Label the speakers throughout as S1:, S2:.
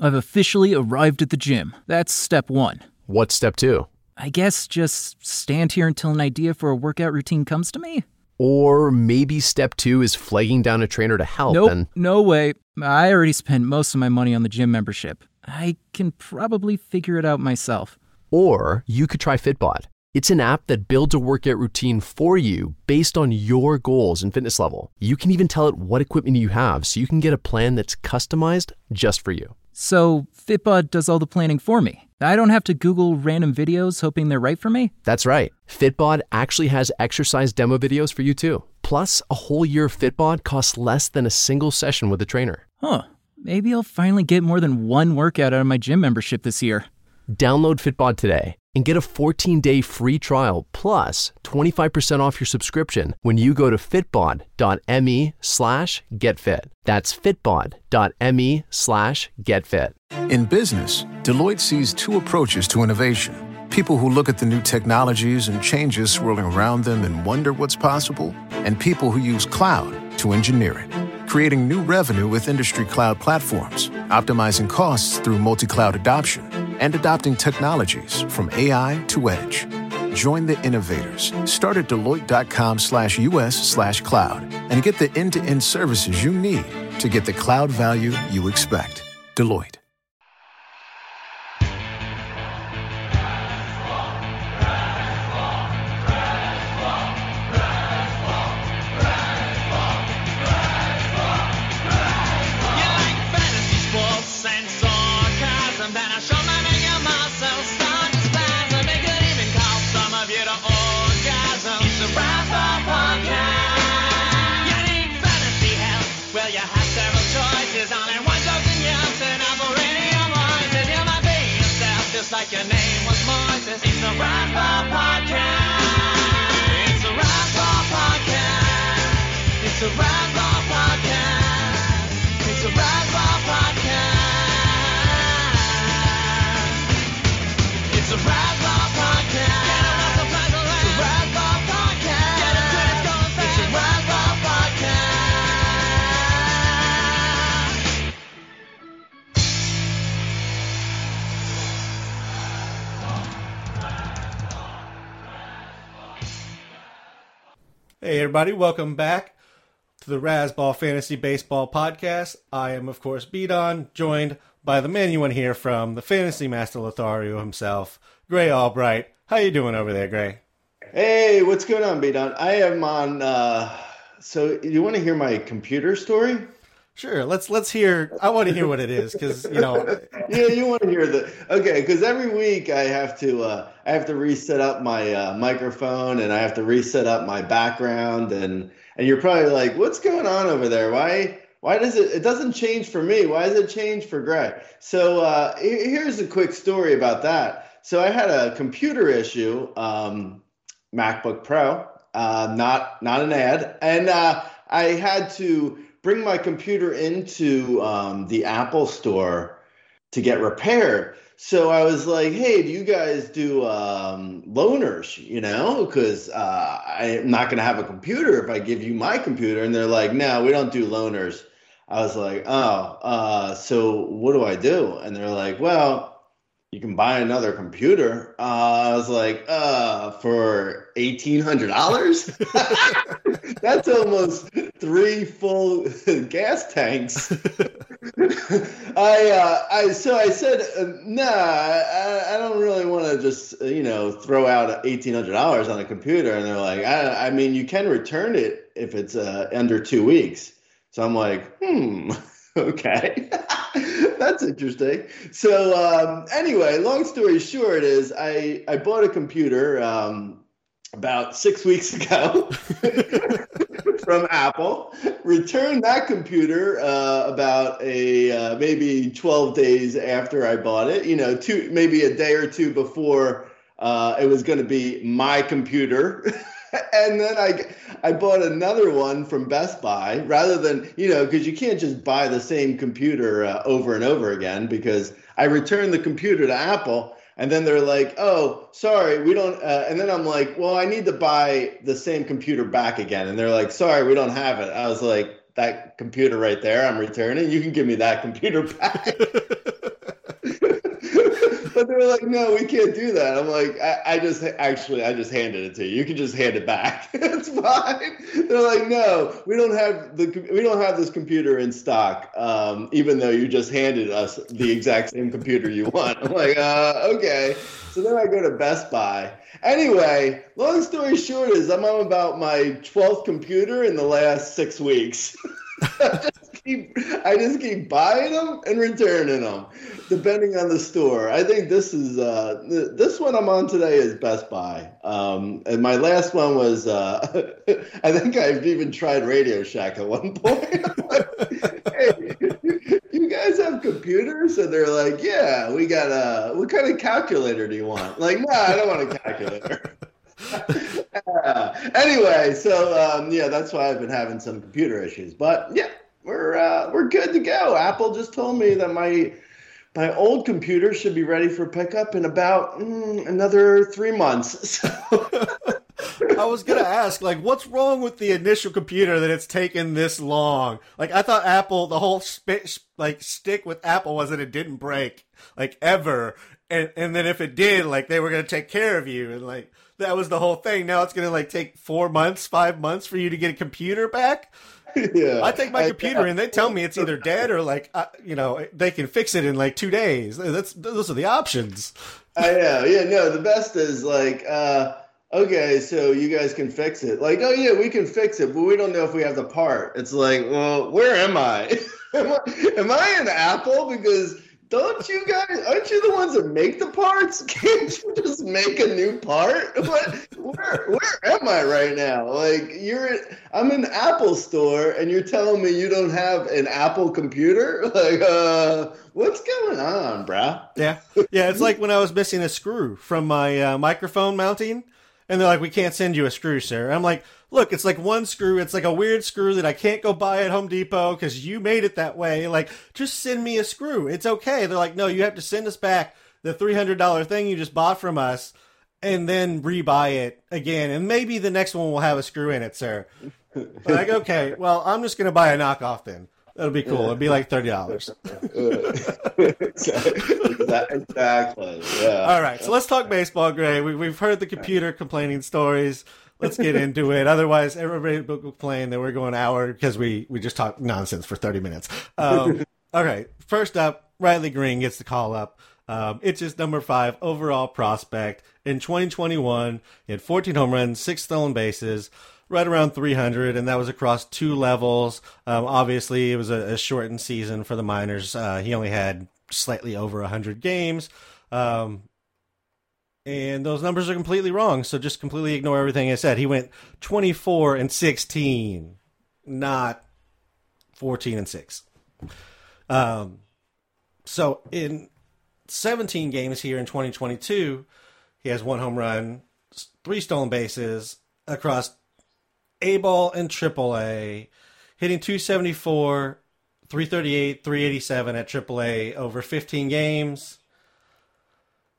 S1: I've officially arrived at the gym. That's step one.
S2: What's step two?
S1: I guess just stand here until an idea for a workout routine comes to me?
S2: Or maybe step two is flagging down a trainer to help
S1: Nope,
S2: and
S1: no way. I already spent most of my money on the gym membership. I can probably figure it out myself.
S2: Or you could try Fitbod. It's an app that builds a workout routine for you based on your goals and fitness level. You can even tell it what equipment you have so you can get a plan that's customized just for you.
S1: So, Fitbod does all the planning for me. I don't have to Google random videos hoping they're right for me.
S2: That's right. Fitbod actually has exercise demo videos for you too. Plus, a whole year of Fitbod costs less than a single session with a trainer.
S1: Huh. Maybe I'll finally get more than one workout out of my gym membership this year.
S2: Download Fitbod today and get a 14-day free trial plus 25% off your subscription when you go to fitbod.me slash getfit. That's fitbod.me slash getfit.
S3: In business, Deloitte sees two approaches to innovation. People who look at the new technologies and changes swirling around them and wonder what's possible, and people who use cloud to engineer it, creating new revenue with industry cloud platforms, optimizing costs through multi-cloud adoption, and adopting technologies from AI to edge. Join the innovators. Start at Deloitte.com slash US slash cloud and get the end-to-end services you need to get the cloud value you expect. Deloitte.
S4: Everybody, welcome back to the Razzball Fantasy Baseball Podcast. I am, of course, Beadon, joined by the man you want to hear from, the Fantasy Master Lothario himself, Grey Albright. How you doing over there, Grey?
S5: Hey, what's going on, Beaton? I am on. Uh, so, you want to hear my computer story?
S4: Sure, let's let's hear. I want to hear what it is because you know,
S5: yeah, you want to hear the okay? Because every week I have to uh, I have to reset up my uh, microphone and I have to reset up my background and and you're probably like, what's going on over there? Why why does it it doesn't change for me? Why does it change for Greg? So uh, here's a quick story about that. So I had a computer issue, um, MacBook Pro, uh, not not an ad, and uh, I had to bring my computer into um, the Apple Store to get repaired. So I was like, "Hey, do you guys do um, loaners? You know, because uh, I'm not going to have a computer if I give you my computer." And they're like, "No, we don't do loaners." I was like, "Oh, uh, so what do I do?" And they're like, "Well." You can buy another computer. Uh, I was like, uh, for eighteen hundred dollars. That's almost three full gas tanks. I, uh, I, so I said, uh, nah, I, I don't really want to just, uh, you know, throw out eighteen hundred dollars on a computer. And they're like, I, I mean, you can return it if it's uh, under two weeks. So I'm like, hmm, okay, that's interesting. So um, anyway, long story short is I, I bought a computer um, about six weeks ago from Apple. Returned that computer uh, about a uh, maybe 12 days after I bought it. You know, two maybe a day or two before uh, it was going to be my computer. and then I I bought another one from Best Buy rather than you know because you can't just buy the same computer uh, over and over again because I returned the computer to Apple and then they're like oh sorry we don't uh, and then I'm like well I need to buy the same computer back again. And they're like sorry we don't have it. I was like that computer right there I'm returning you can give me that computer back they're like, no, we can't do that. I'm like, I, I just actually, I just handed it to you. You can just hand it back. it's fine. They're like, no, we don't have the, we don't have this computer in stock. Um, even though you just handed us the exact same computer you want. I'm like, uh, okay. So then I go to Best Buy. Anyway, long story short is I'm on about my 12th computer in the last six weeks. Just keep I just keep buying them and returning them, depending on the store. I think this is uh, th- this one I'm on today is Best Buy, um, and my last one was uh, I think I've even tried Radio Shack at one point. hey, you guys have computers? And they're like, yeah, we got a. What kind of calculator do you want? Like, no, I don't want a calculator. Uh, anyway, so um, yeah, that's why I've been having some computer issues. But yeah, we're uh, we're good to go. Apple just told me that my my old computer should be ready for pickup in about mm, another three months. So
S4: I was gonna ask, like, what's wrong with the initial computer that it's taken this long? Like, I thought Apple, the whole sp- like stick with Apple was that it didn't break, like ever, and and then if it did, like they were gonna take care of you, and like that was the whole thing. Now it's gonna like take four months, five months for you to get a computer back.
S5: Yeah,
S4: I take my computer and they tell me it's either dead or like, uh, you know, they can fix it in like two days. That's those are the options.
S5: I know. Yeah, no, the best is like, uh, okay, so you guys can fix it. Like, oh yeah, we can fix it, but we don't know if we have the part. It's like, well, where am I? am I, am I in Apple? Because don't you guys aren't you the ones that make the parts? Can't you just make a new part? What where where am I right now? Like you're I'm in Apple store and you're telling me you don't have an Apple computer? Like uh what's going on, bruh?
S4: Yeah, yeah. It's like when I was missing a screw from my uh, microphone mounting, and they're like, "We can't send you a screw, sir." I'm like, "Look, it's like one screw. It's like a weird screw that I can't go buy at Home Depot because you made it that way. Like, just send me a screw. It's okay." They're like, "No, you have to send us back the three hundred dollar thing you just bought from us." And then rebuy it again, and maybe the next one will have a screw in it, sir. like, okay, well, I'm just gonna buy a knockoff then. That'll be cool. It'll be like thirty dollars.
S5: exactly. Yeah.
S4: All right, so let's talk baseball, Grey. We, we've heard the computer complaining stories. Let's get into it. Otherwise, everybody will complain that we're going an hour because we, we just talk nonsense for 30 minutes. Um, all right, first up, Riley Greene gets the call up. Um, it's his number five overall prospect. In 2021, he had 14 home runs, six stolen bases, right around 300, and that was across two levels. Um, obviously, it was a, a shortened season for the minors. Uh, he only had slightly over 100 games. Um, and those numbers are completely wrong. So just completely ignore everything I said. He went 24 and 16, not 14 and 6. Um, so in 17 games here in 2022, he has one home run, three stolen bases across A ball and triple A, hitting 274, 338, 387 at AAA over 15 games.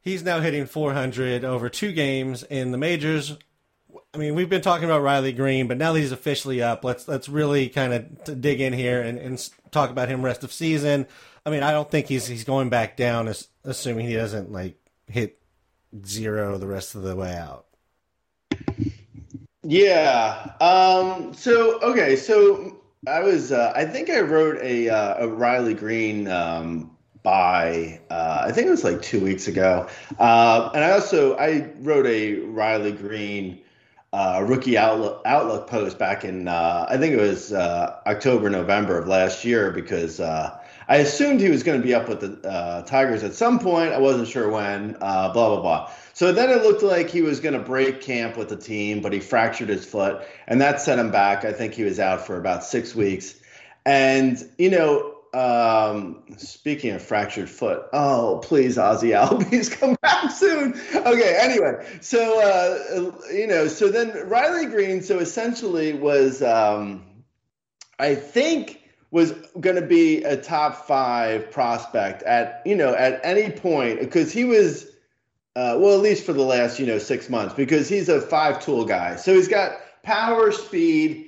S4: He's now hitting 400 over two games in the majors. I mean, we've been talking about Riley Greene, but now that he's officially up, let's let's really kind of dig in here and, and talk about him rest of season. I mean, I don't think he's he's going back down, as, assuming he doesn't like hit zero the rest of the way out.
S5: Yeah. Um, so okay. So I was. Uh, I think I wrote a, uh, a Riley Greene um, by. Uh, I think it was like two weeks ago. Uh, and I also I wrote a Riley Greene uh, rookie outlook outlook post back in. Uh, I think it was uh, October November of last year because. Uh, I assumed he was going to be up with the Tigers at some point. I wasn't sure when. Blah blah blah. So then it looked like he was going to break camp with the team, but he fractured his foot, and that set him back. I think he was out for about six weeks. And you know, um, speaking of fractured foot, oh please, Ozzie Albies, come back soon. Okay, anyway, so uh, you know, so then Riley Greene, so essentially was, um, I think was going to be a top five prospect at you know at any point because he was uh, well at least for the last you know six months because he's a five tool guy so he's got power speed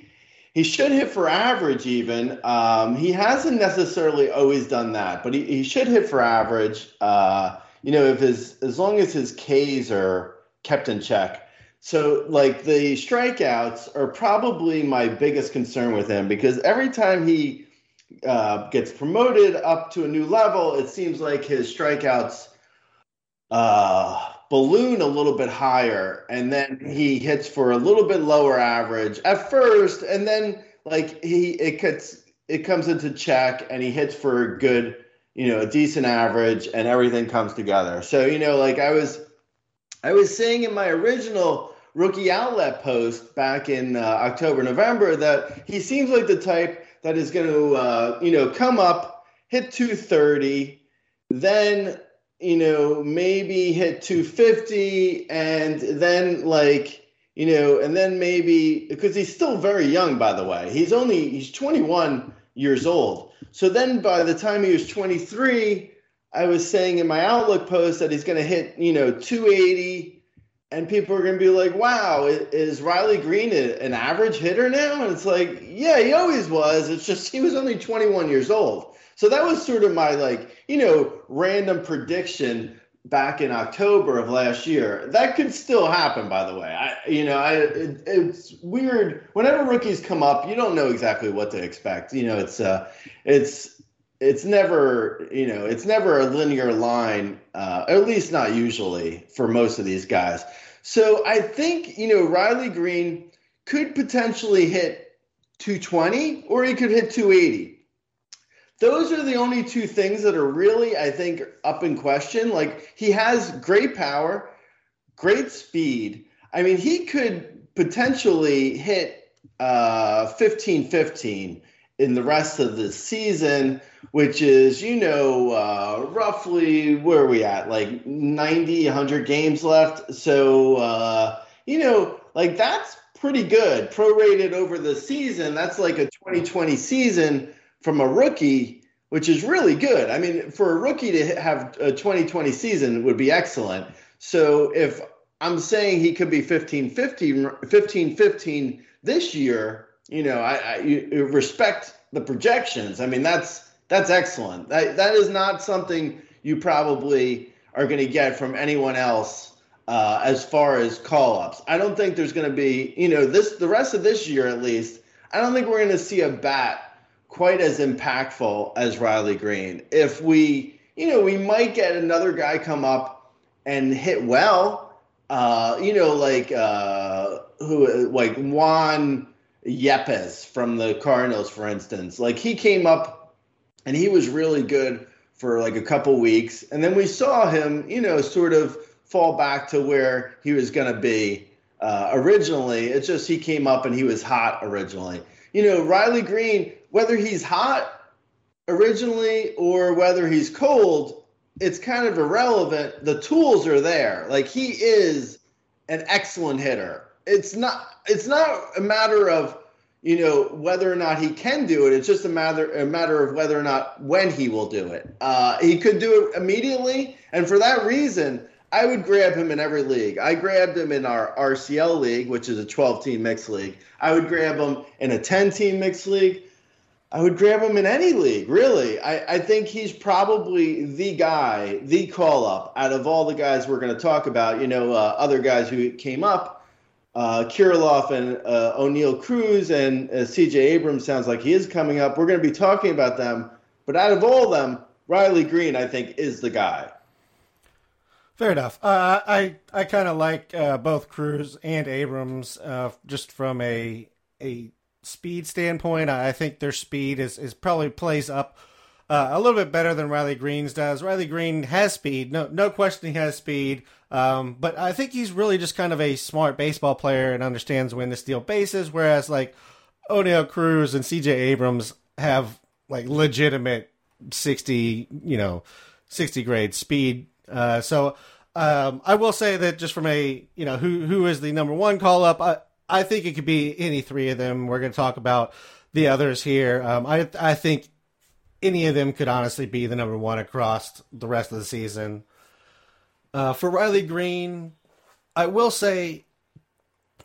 S5: he should hit for average even um, he hasn't necessarily always done that but he, he should hit for average uh, you know, if his as long as his Ks are kept in check. So like the strikeouts are probably my biggest concern with him because every time he uh, gets promoted up to a new level, it seems like his strikeouts uh, balloon a little bit higher, and then he hits for a little bit lower average at first, and then like he it gets it comes into check, and he hits for a good, you know, a decent average, and everything comes together. So you know, like I was, I was saying in my original rookie outlet post back in uh, October, November that he seems like the type that is going to, uh, you know, come up, hit 230, then you know, maybe hit 250 and then like, you know, and then maybe because he's still very young, by the way. He's only he's 21 years old. So then by the time he was 23, I was saying in my Outlook post that he's going to hit, you know, 280 and people are going to be like, wow, is Riley Greene an average hitter now? And it's like, yeah, he always was. It's just he was only 21 years old. So that was sort of my like, you know, random prediction back in October of last year. That could still happen, by the way. I, you know, I it, it's weird whenever rookies come up. You don't know exactly what to expect. You know, it's uh, it's it's never you know it's never a linear line, uh, at least not usually for most of these guys. So I think you know Riley Greene could potentially hit 220 or he could hit 280 those are the only two things that are really, I think, up in question. Like he has great power, great speed. I mean, he could potentially hit uh, 15 15 in the rest of the season, which is, you know, uh, roughly where are we at? Like 90, 100 games left. So, uh, you know, like that's pretty good. Prorated over the season, that's like a 2020 season from a rookie, which is really good. I mean, for a rookie to have a 2020 season would be excellent. So if I'm saying he could be 15 15, 15, 15 this year, you know, I, I you respect the projections. I mean, that's that's excellent. That that is not something you probably are going to get from anyone else uh, as far as call ups. I don't think there's going to be, you know, this the rest of this year at least. I don't think we're going to see a bat quite as impactful as Riley Greene. If we, you know, we might get another guy come up and hit well, uh, you know, like uh, who, like Juan Yepez from the Cardinals, for instance. Like he came up and he was really good for like a couple weeks, and then we saw him, you know, sort of fall back to where he was going to be. Uh, originally, it's just he came up and he was hot originally. You know, Riley Greene, whether he's hot originally or whether he's cold, it's kind of irrelevant. The tools are there. Like he is an excellent hitter. It's not it's not a matter of you know whether or not he can do it. It's just a matter a matter of whether or not when he will do it. Uh, he could do it immediately, and for that reason, I would grab him in every league. I grabbed him in our RCL league, which is a 12 team mixed league. I would grab him in a 10 team mixed league. I would grab him in any league, really. I, I think he's probably the guy, the call up out of all the guys we're going to talk about. You know, uh, other guys who came up, uh, Kirilloff and uh, Oneil Cruz and uh, CJ Abrams sounds like he is coming up. We're going to be talking about them. But out of all of them, Riley Greene, I think, is the guy.
S4: Fair enough. Uh, I I kind of like uh, both Cruz and Abrams, uh, just from a a speed standpoint. I think their speed is, is probably plays up uh, a little bit better than Riley Greene's does. Riley Greene has speed, no no question he has speed. Um, but I think he's really just kind of a smart baseball player and understands when to steal bases. Whereas like Oneil Cruz and C.J. Abrams have like legitimate sixty, you know, sixty grade speed uh, so um, I will say that just from a you know who who is the number one call up, I think it could be any three of them. We're going to talk about the others here. Um, I I think any of them could honestly be the number one across the rest of the season. Uh, for Riley Greene, I will say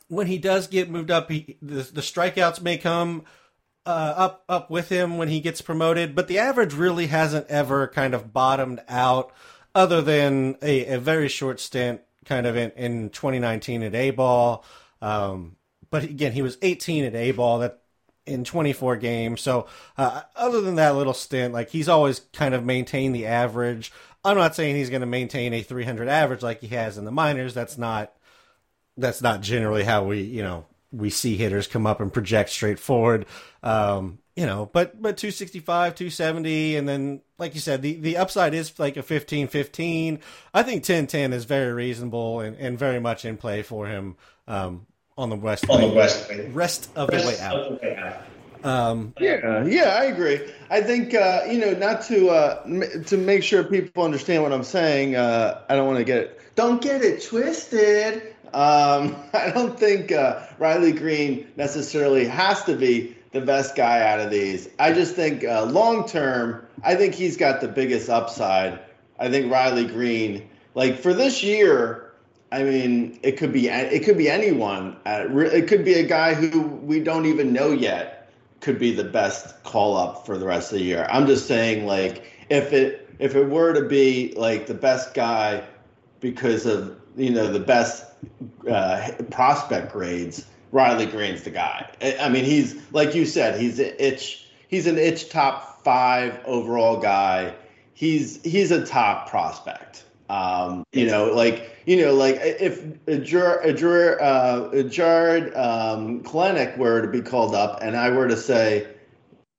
S4: when he does get moved up, he, the, the strikeouts may come uh, up up with him when he gets promoted, but the average really hasn't ever kind of bottomed out other than a, a very short stint kind of in, in 2019 at A ball. Um, but again, he was 18 at A ball that in 24 games. So uh, other than that little stint, like he's always kind of maintained the average. I'm not saying he's going to maintain a 300 average like he has in the minors. That's not that's not generally how we you know we see hitters come up and project straight forward. Um, you know, but but 265, 270, and then like you said, the, the upside is like a 15 15. I think 10 10 is very reasonable and, and very much in play for him um, on the west
S6: on
S4: way,
S6: the west
S4: rest of the way out.
S6: Of the way out.
S4: Um,
S5: Yeah, yeah, I agree. I think uh, you know not to uh, m- to make sure people understand what I'm saying. Uh, I don't want to get it. Don't get it twisted. Um, I don't think uh, Riley Greene necessarily has to be the best guy out of these. I just think uh, long term, I think he's got the biggest upside. I think Riley Greene, like for this year, I mean, it could be it could be anyone. Uh, It could be a guy who we don't even know yet could be the best call up for the rest of the year. I'm just saying, like, if it if it were to be like the best guy because of you know the best uh, prospect grades, Riley Greene's the guy. I I mean, he's like you said, he's an itch. He's an itch top five overall guy. He's he's a top prospect. Um, you know, like you know, like if a Jar- a Jar- uh, a Jarred um, Kelenic were to be called up, and I were to say,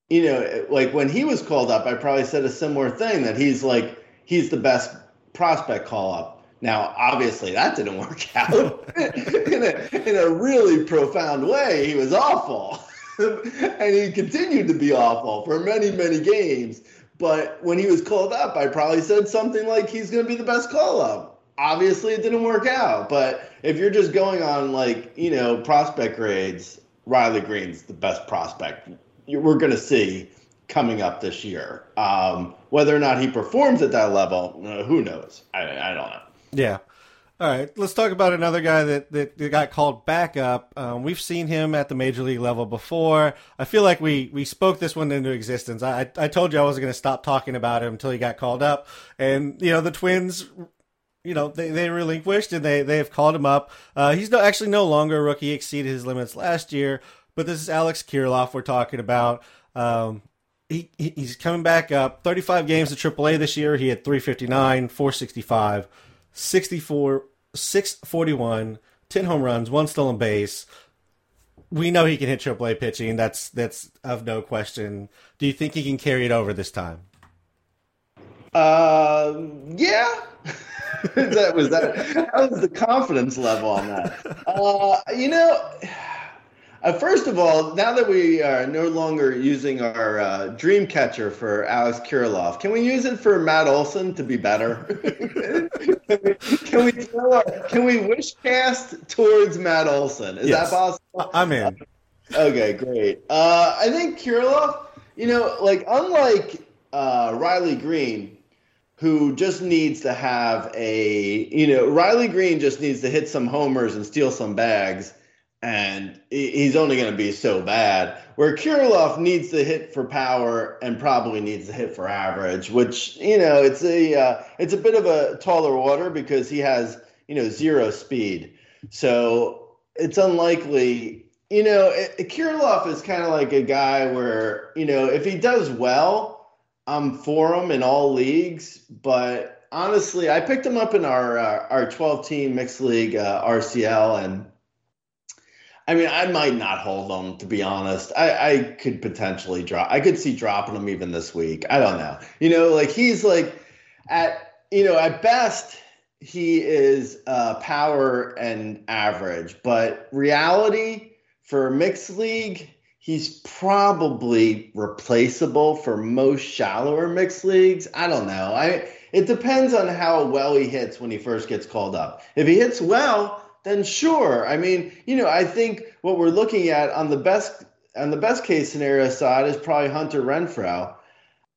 S5: you know, like when he was called up, I probably said a similar thing that he's like he's the best prospect call up. Now, obviously, that didn't work out in a in a really profound way. He was awful, and he continued to be awful for many many games. But when he was called up, I probably said something like he's going to be the best call up. Obviously, it didn't work out. But if you're just going on like you know prospect grades, Riley Greene's the best prospect we're going to see coming up this year. Um, whether or not he performs at that level, uh, who knows? I, I don't know.
S4: Yeah. All right, let's talk about another guy that, that, got called back up. Um, we've seen him at the major league level before. I feel like we, we spoke this one into existence. I, I told you I wasn't going to stop talking about him until he got called up. And, you know, the Twins, you know, they, they relinquished and they, they have called him up. Uh, he's no, actually no longer a rookie, exceeded his limits last year. But this is Alex Kirilloff we're talking about. Um, he, he- he's coming back up. 35 games at AAA this year. He had 359, 465, 64, 641, 10 home runs, one stolen base. We know he can hit AAA pitching. That's that's of no question. Do you think he can carry it over this time?
S5: Uh, yeah. that was that. That was the confidence level on that. Uh, you know, uh, first of all, now that we are no longer using our uh, dream catcher for Alex Kirilloff, can we use it for Matt Olson to be better? can we throw our, can we wish cast towards Matt Olson? Is
S4: Yes.
S5: that possible?
S4: I'm in.
S5: Okay, great. Uh, I think Kirilloff, you know, like unlike uh, Riley Greene, who just needs to have a, you know, Riley Greene just needs to hit some homers and steal some bags, and he's only going to be so bad. Where Kirilloff needs to hit for power and probably needs to hit for average, which you know, it's a uh, it's a bit of a taller order because he has you know zero speed, so it's unlikely you know, it, Kirilloff is kind of like a guy where, you know, if he does well, I'm for him in all leagues. But honestly, I picked him up in our uh, our 12 team mixed league uh, RCL, and I mean, I might not hold him to be honest. I, I could potentially drop. I could see dropping him even this week. I don't know. You know, like he's like at you know at best he is uh, power and average, but reality for mixed league, he's probably replaceable for most shallower mixed leagues. I don't know. I it depends on how well he hits when he first gets called up. If he hits well, then sure. I mean, you know, I think what we're looking at on the best on the best case scenario side is probably Hunter Renfroe.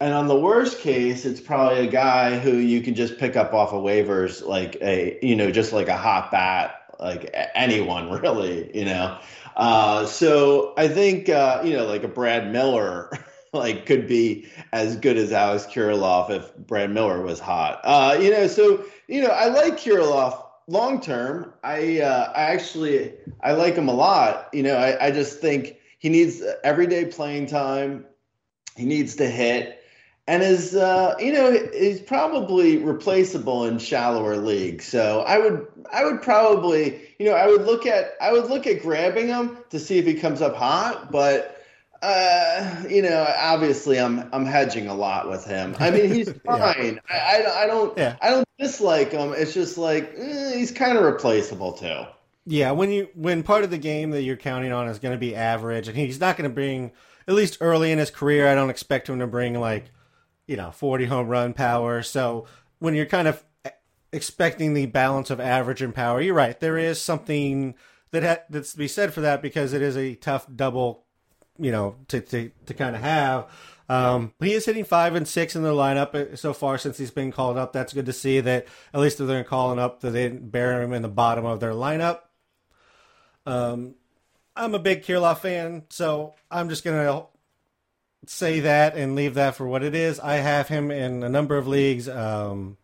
S5: And on the worst case, it's probably a guy who you can just pick up off of waivers, like a, you know, just like a hot bat, like anyone really, you know. Uh, so I think, uh, you know, like a Brad Miller, like could be as good as Alex Kirilloff if Brad Miller was hot. Uh, you know, so you know, I like Kirilloff long term. I uh, I actually I like him a lot. You know, I, I just think he needs everyday playing time. He needs to hit. And is uh, you know is probably replaceable in shallower leagues. So I would I would probably you know I would look at I would look at grabbing him to see if he comes up hot, but uh, you know, obviously, I'm I'm hedging a lot with him. I mean, he's fine. yeah. I, I, I don't
S4: Yeah.
S5: I don't dislike him. It's just like eh, he's kind of replaceable too.
S4: Yeah, when you when part of the game that you're counting on is going to be average, and he's not going to bring at least early in his career. I don't expect him to bring like you know 40 home run power. So when you're kind of expecting the balance of average and power, you're right. There is something that ha- that's to be said for that because it is a tough double, you know, to to, to kind of have. Um, he is hitting five and six in the lineup uh, so far since he's been called up. That's good to see that at least if they're calling up that they didn't bury him in the bottom of their lineup. Um, I'm a big Kirilloff fan, so I'm just gonna say that and leave that for what it is. I have him in a number of leagues, um,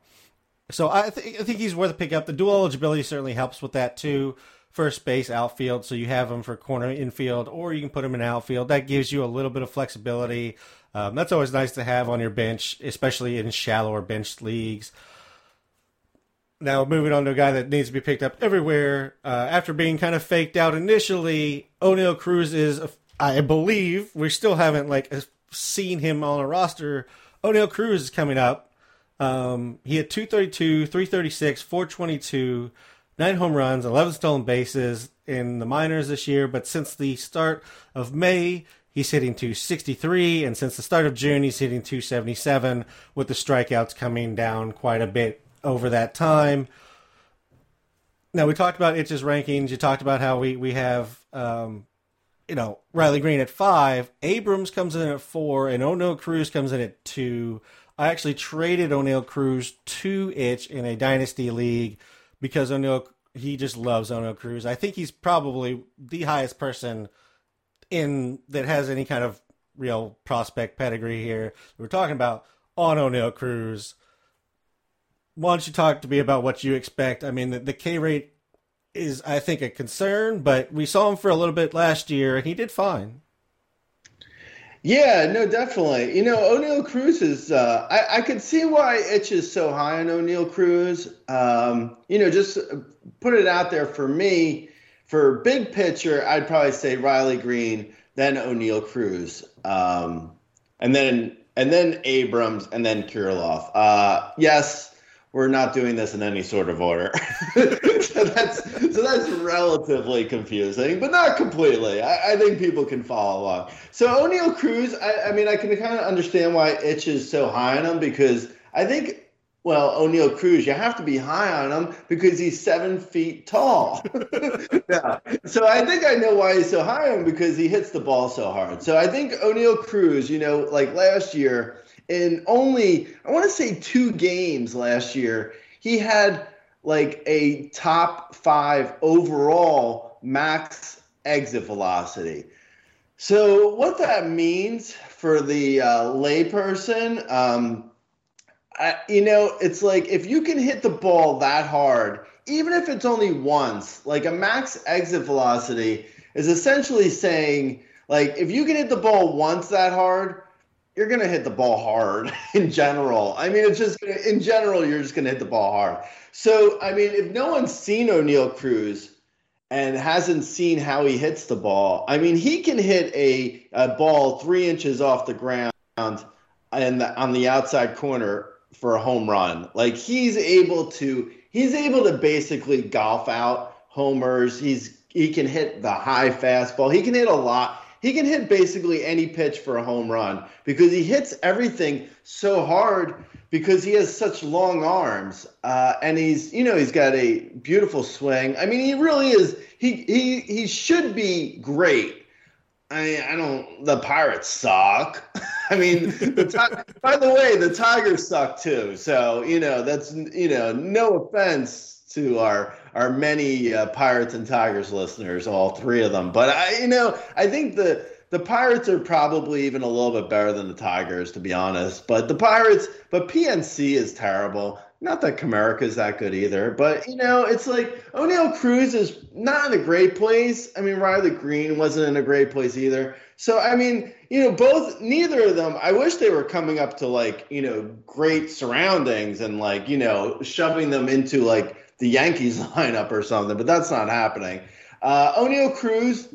S4: so I, th- I think he's worth a pick up. The dual eligibility certainly helps with that too. First base, outfield, so you have him for corner infield, or you can put him in outfield. That gives you a little bit of flexibility. Um, that's always nice to have on your bench, especially in shallower bench leagues. Now, moving on to a guy that needs to be picked up everywhere. Uh, after being kind of faked out initially, Oneil Cruz is, I believe, we still haven't like seen him on a roster. Oneil Cruz is coming up. Um, he had 232, 336, 422, nine home runs, 11 stolen bases in the minors this year. But since the start of May, he's hitting 263. And since the start of June, he's hitting 277, with the strikeouts coming down quite a bit over that time. Now we talked about Itch's rankings. You talked about how we we have um, you know Riley Green at five, Abrams comes in at four, and Oneil Cruz comes in at two. I actually traded Oneil Cruz to Itch in a dynasty league because Oneil he just loves Oneil Cruz. I think he's probably the highest person in that has any kind of real prospect pedigree here. We're talking about on Oneil Cruz why don't you talk to me about what you expect? I mean, the, the K rate is, I think, a concern, but we saw him for a little bit last year, and he did fine.
S5: Yeah, no, definitely. You know, Oneil Cruz is. Uh, I, I could see why Itch is so high on Oneil Cruz. Um, you know, just put it out there for me. For big picture, I'd probably say Riley Greene, then Oneil Cruz, um, and then and then Abrams, and then Kirilloff. Uh, yes, we're not doing this in any sort of order. so that's so that's relatively confusing, but not completely. I, I think people can follow along. So Oneil Cruz, I, I mean, I can kind of understand why Itch is so high on him because I think. Well, Oneil Cruz, you have to be high on him because he's seven feet tall. yeah. So I think I know why he's so high on him because he hits the ball so hard. So I think Oneil Cruz, you know, like last year, in only I want to say two games last year, he had like a top five overall max exit velocity. So what that means for the uh, layperson, um, I, you know, it's like if you can hit the ball that hard, even if it's only once, like a max exit velocity is essentially saying like if you can hit the ball once that hard, you're going to hit the ball hard in general. I mean, it's just in general, you're just going to hit the ball hard. So, I mean, if no one's seen Oneil Cruz and hasn't seen how he hits the ball, I mean, he can hit a, a ball three inches off the ground and the, on the outside corner for a home run. Like he's able to, he's able to basically golf out homers. He's he can hit the high fastball. He can hit a lot he can hit basically any pitch for a home run because he hits everything so hard because he has such long arms uh, and he's you know he's got a beautiful swing. I mean he really is he he he should be great. I I don't the Pirates suck. I mean the by the way the Tigers suck too. So you know that's you know no offense to our our many uh, Pirates and Tigers listeners, all three of them. But I, you know, I think the the Pirates are probably even a little bit better than the Tigers, to be honest. But the Pirates, but PNC is terrible. Not that Comerica is that good either, but you know, it's like Oneil Cruz is not in a great place. I mean, Riley Greene wasn't in a great place either. So I mean, you know, both neither of them. I wish they were coming up to like you know great surroundings and like you know shoving them into like the Yankees lineup or something, but that's not happening. Uh, Oneil Cruz,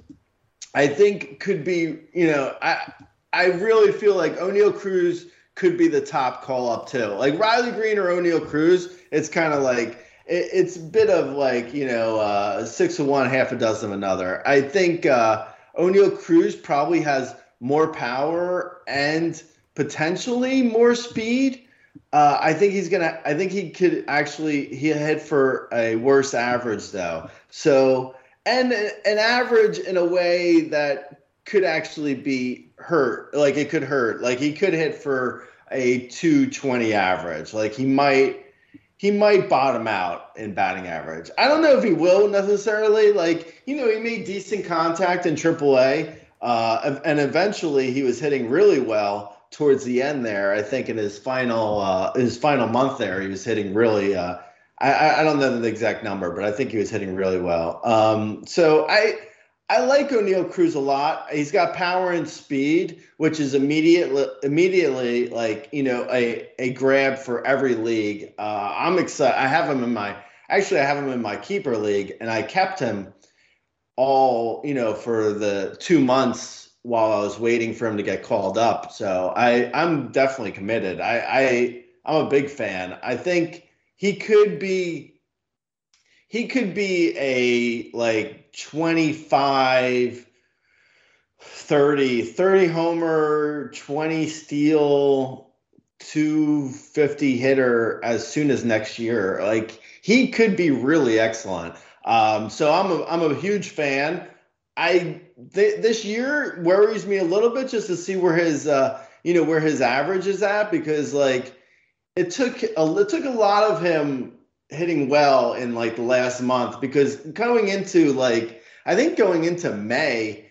S5: I think could be. You know, I I really feel like Oneil Cruz could be the top call up too. Like Riley Greene or Oneil Cruz, it's kind of like it, it's a bit of like you know uh, six of one, half a dozen of another. I think uh, Oneil Cruz probably has more power and potentially more speed. Uh, I think he's gonna. I think he could actually he hit for a worse average though. So and an average in a way that could actually be hurt. Like it could hurt. Like he could hit for a 220 average. Like he might he might bottom out in batting average. I don't know if he will necessarily. Like, you know, he made decent contact in AAA, uh, and eventually he was hitting really well towards the end there. I think in his final uh, his final month there, he was hitting really. Uh, I, I don't know the exact number, but I think he was hitting really well. Um, so I I like Oneil Cruz a lot. He's got power and speed, which is immediately immediately like you know a a grab for every league. Uh, I'm excited. I have him in my actually I have him in my keeper league, and I kept him all you know for the two months while I was waiting for him to get called up. So I I'm definitely committed. I I I'm a big fan. I think he could be he could be a like 25 30 30 homer 20 steal 250 hitter as soon as next year like he could be really excellent um, so i'm a, I'm a huge fan i th- this year worries me a little bit just to see where his uh, you know where his average is at because like it took a, it took a lot of him hitting well in like the last month because going into like I think going into May,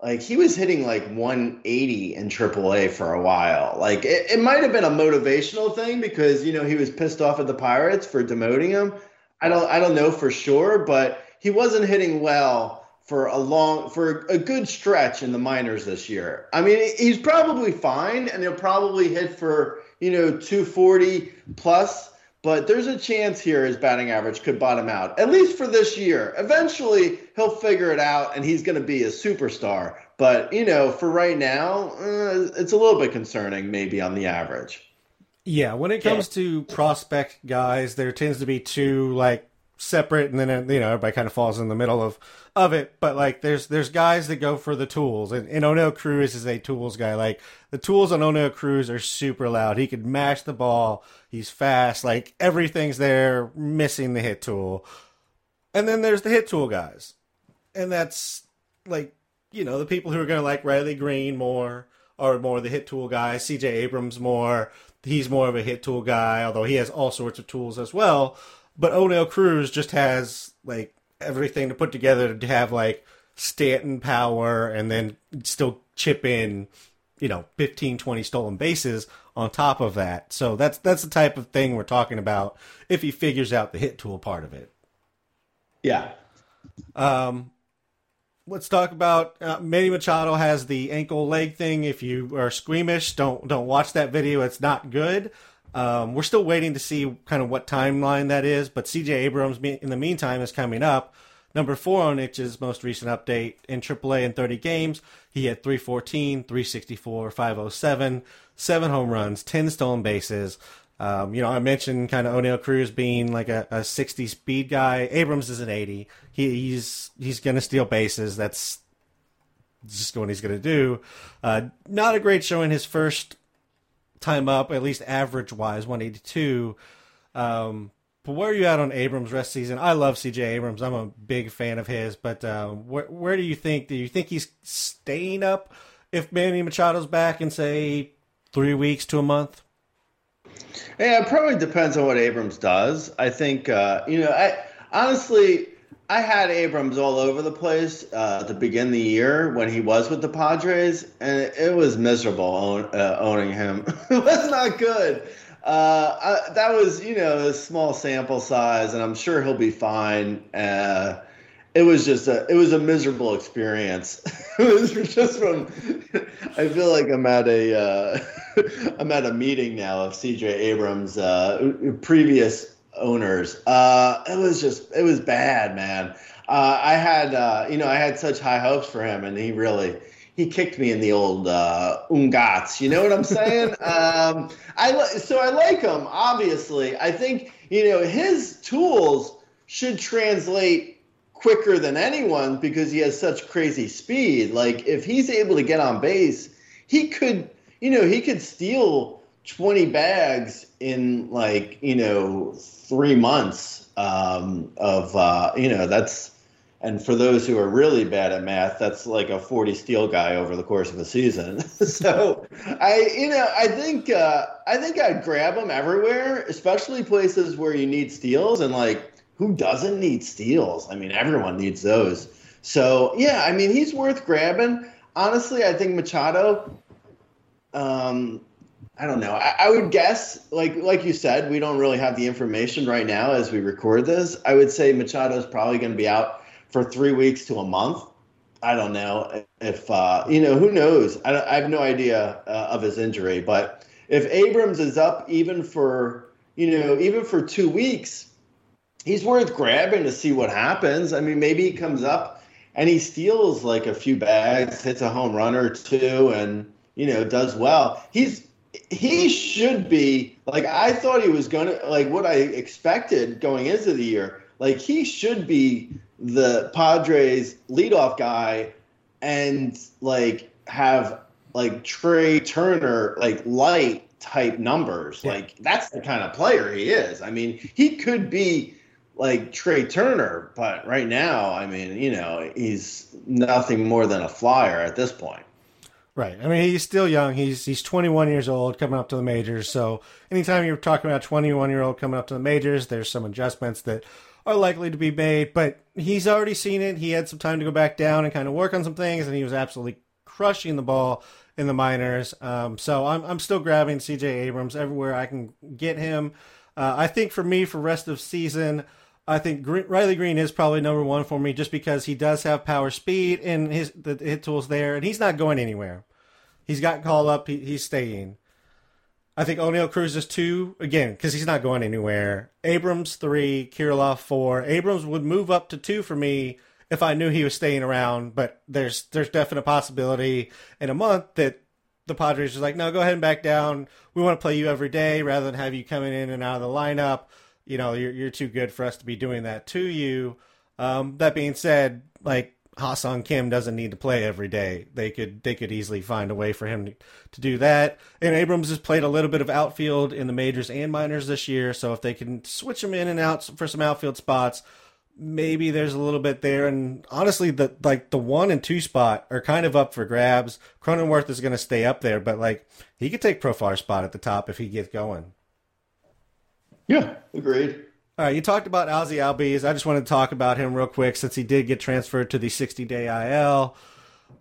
S5: like he was hitting like 180 in AAA for a while. Like it, it might have been a motivational thing because you know he was pissed off at the Pirates for demoting him. I don't I don't know for sure, but he wasn't hitting well for a long for a good stretch in the minors this year. I mean, he's probably fine and he'll probably hit for, you know, 240 plus but there's a chance here his batting average could bottom out, at least for this year. Eventually, he'll figure it out and he's going to be a superstar. But, you know, for right now, uh, it's a little bit concerning, maybe on the average.
S4: Yeah, when it comes to prospect guys, there tends to be two like separate, and then you know everybody kind of falls in the middle of of it. But like, there's there's guys that go for the tools, and, and Oneil Cruz is a tools guy. Like the tools on Oneil Cruz are super loud. He could mash the ball. He's fast. Like everything's there, missing the hit tool. And then there's the hit tool guys, and that's like you know the people who are going to like Riley Greene more, or more the hit tool guy. C.J. Abrams more. He's more of a hit tool guy, although he has all sorts of tools as well. But Oneil Cruz just has like everything to put together to have like Stanton power and then still chip in, you know, 15, 20 stolen bases on top of that. So that's that's the type of thing we're talking about if he figures out the hit tool part of it.
S5: Yeah.
S4: Um, let's talk about uh, Manny Machado has the ankle leg thing. If you are squeamish, don't don't watch that video. It's not good. Um, we're still waiting to see kind of what timeline that is, but CJ Abrams, in the meantime, is coming up. Number four on Itch's most recent update in AAA in 30 games, he had 314, 364, 507, seven home runs, 10 stolen bases. Um, you know, I mentioned kind of Oneil Cruz being like a, a 60 speed guy. Abrams is an 80. He, he's he's going to steal bases. That's just what he's going to do. Uh, not a great showing his first time up, at least average wise, 182. Um, but where are you at on Abrams rest season? I love CJ Abrams. I'm a big fan of his. But uh, where where do you think? Do you think he's staying up if Manny Machado's back in say three weeks to a month?
S5: Yeah, it probably depends on what Abrams does. I think uh, you know. I honestly, I had Abrams all over the place uh, to begin the year when he was with the Padres, and it, was miserable own, uh, owning him. it was not good. Uh, I, that was, you know, a small sample size, and I'm sure he'll be fine. Uh, it was just a, it was a miserable experience. it was just from. I feel like I'm at a, uh, I'm at a meeting now of C.J. Abrams' uh, previous owners. Uh, it was just, it was bad, man. Uh, I had, uh, you know, I had such high hopes for him, and he really, he kicked me in the old uh, ungats. You know what I'm saying? um, I li- so I like him. Obviously, I think you know his tools should translate quicker than anyone because he has such crazy speed. Like if he's able to get on base, he could, you know, he could steal 20 bags in like you know three months um, of uh, you know that's and for those who are really bad at math, that's like a 40 steal guy over the course of a season. so I, you know, I think, uh, I think I'd grab him everywhere, especially places where you need steals and like, who doesn't need steals? I mean, everyone needs those. So yeah, I mean, he's worth grabbing. Honestly, I think Machado, um, I don't know. I, I, would guess, like like you said, we don't really have the information right now as we record this. I would say Machado is probably going to be out for three weeks to a month. I don't know if uh, you know who knows. I, I have no idea uh, of his injury, but if Abrams is up even for you know even for two weeks, he's worth grabbing to see what happens. I mean, maybe he comes up and he steals like a few bags, hits a home run or two, and you know does well. He's he should be like I thought he was gonna like what I expected going into the year. Like he should be the Padres leadoff guy and like have like Trea Turner like light type numbers. Yeah. Like that's the kind of player he is. I mean, he could be like Trea Turner, but right now, I mean, you know, he's nothing more than a flyer at this point.
S4: Right. I mean, he's still young. He's he's 21 years old, coming up to the majors. So anytime you're talking about 21 year old coming up to the majors, there's some adjustments that are likely to be made. But he's already seen it. He had some time to go back down and kind of work on some things, and he was absolutely crushing the ball in the minors. Um, so I'm I'm still grabbing C.J. Abrams everywhere I can get him. Uh, I think for me, for rest of season, I think Riley Greene is probably number one for me, just because he does have power, speed, and his the hit tools there, and he's not going anywhere. He's got call up. He, he's staying. I think Oneil Cruz is two again because he's not going anywhere. Abrams three, Kirilloff four. Abrams would move up to two for me if I knew he was staying around, but there's there's definite possibility in a month that the Padres are like, no, go ahead and back down. We want to play you every day rather than have you coming in and out of the lineup. You know, you're you're too good for us to be doing that to you. Um, that being said, like Ha-Seong Kim doesn't need to play every day. They could they could easily find a way for him to, to do that. And Abrams has played a little bit of outfield in the majors and minors this year, so if they can switch him in and out for some outfield spots, maybe there's a little bit there. And honestly, the like the one and two spot are kind of up for grabs. Cronenworth is going to stay up there, but like he could take Profar's spot at the top if he gets going.
S5: Yeah, agreed.
S4: All right, you talked about Ozzie Albies. I just wanted to talk about him real quick since he did get transferred to the 60 day IL.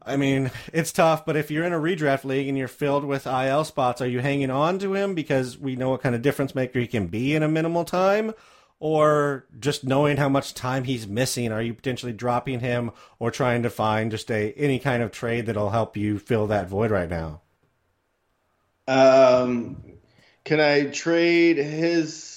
S4: I mean, it's tough, but if you're in a redraft league and you're filled with IL spots, are you hanging on to him because we know what kind of difference maker he can be in a minimal time? Or just knowing how much time he's missing, are you potentially dropping him or trying to find just a any kind of trade that'll help you fill that void right now?
S5: Um, can I trade his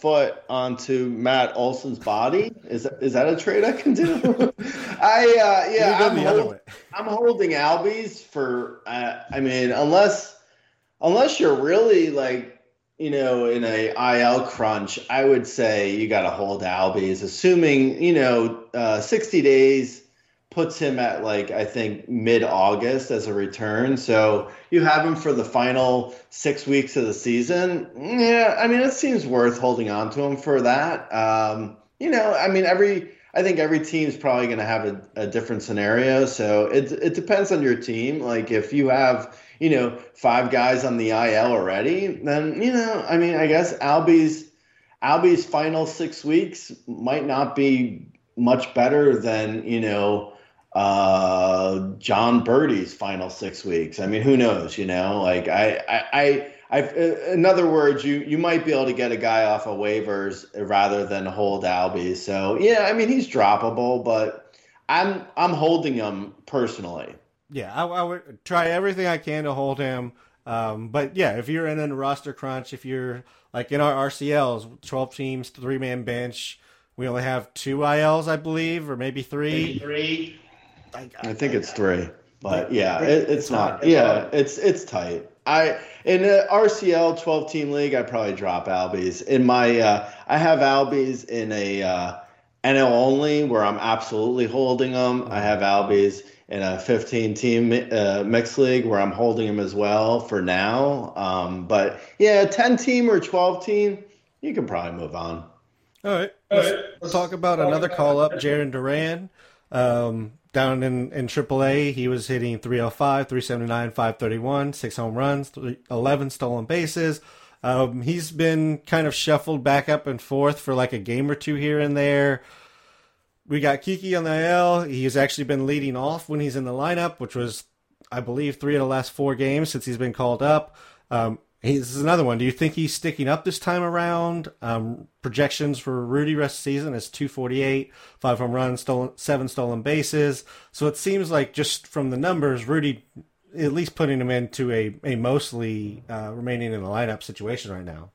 S5: foot onto Matt Olson's body. Is that, is that a trade I can do? I uh, yeah, I'm, hold, I'm, holding Albies for. Uh, I mean, unless unless you're really like you know in a IL crunch, I would say you got to hold Albies, assuming you know uh, 60 days puts him at like I think mid August as a return. So you have him for the final six weeks of the season. Yeah, I mean it seems worth holding on to him for that. Um, you know, I mean every I think every team's probably going to have a, a different scenario. So it it depends on your team. Like if you have you know five guys on the IL already, then you know I mean I guess Albies Albie's final six weeks might not be much better than you know uh, Jon Berti's final six weeks. I mean, who knows? You know, like I, I, I, I in other words, you you might be able to get a guy off of waivers rather than hold Albie. So yeah, I mean, he's droppable, but I'm I'm holding him personally.
S4: Yeah, I, I would try everything I can to hold him. Um, but yeah, if you're in a roster crunch, if you're like in our RCLs, 12 teams, three man bench, we only have two ILs, I believe, or maybe three.
S5: Maybe three. I, I, think it's three, but yeah, it, it's, it's, not. Hard. yeah, it's it's tight. I in an RCL 12 team league, I probably drop Albies. In my, uh, I have Albies in a uh, NL only where I'm absolutely holding them. I have Albies in a 15 team uh, mixed league where I'm holding them as well for now. Um, but yeah, 10 team or 12 team, you can probably move on.
S4: All right. Let's, let's talk about talk another call up, Jarren Duran. Um, down in, in AAA, he was hitting 305, 379, 531, six home runs, 11 stolen bases. Um, he's been kind of shuffled back up and forth for like a game or two here and there. We got Kiki on the IL. He's actually been leading off when he's in the lineup, which was, I believe, three of the last four games since he's been called up. Um, this is another one. Do you think he's sticking up this time around? Um, projections for Rudy rest season is 248, five home runs, stolen, seven stolen bases. So it seems like just from the numbers, Rudy at least putting him into a, a mostly uh, remaining in the lineup situation right now.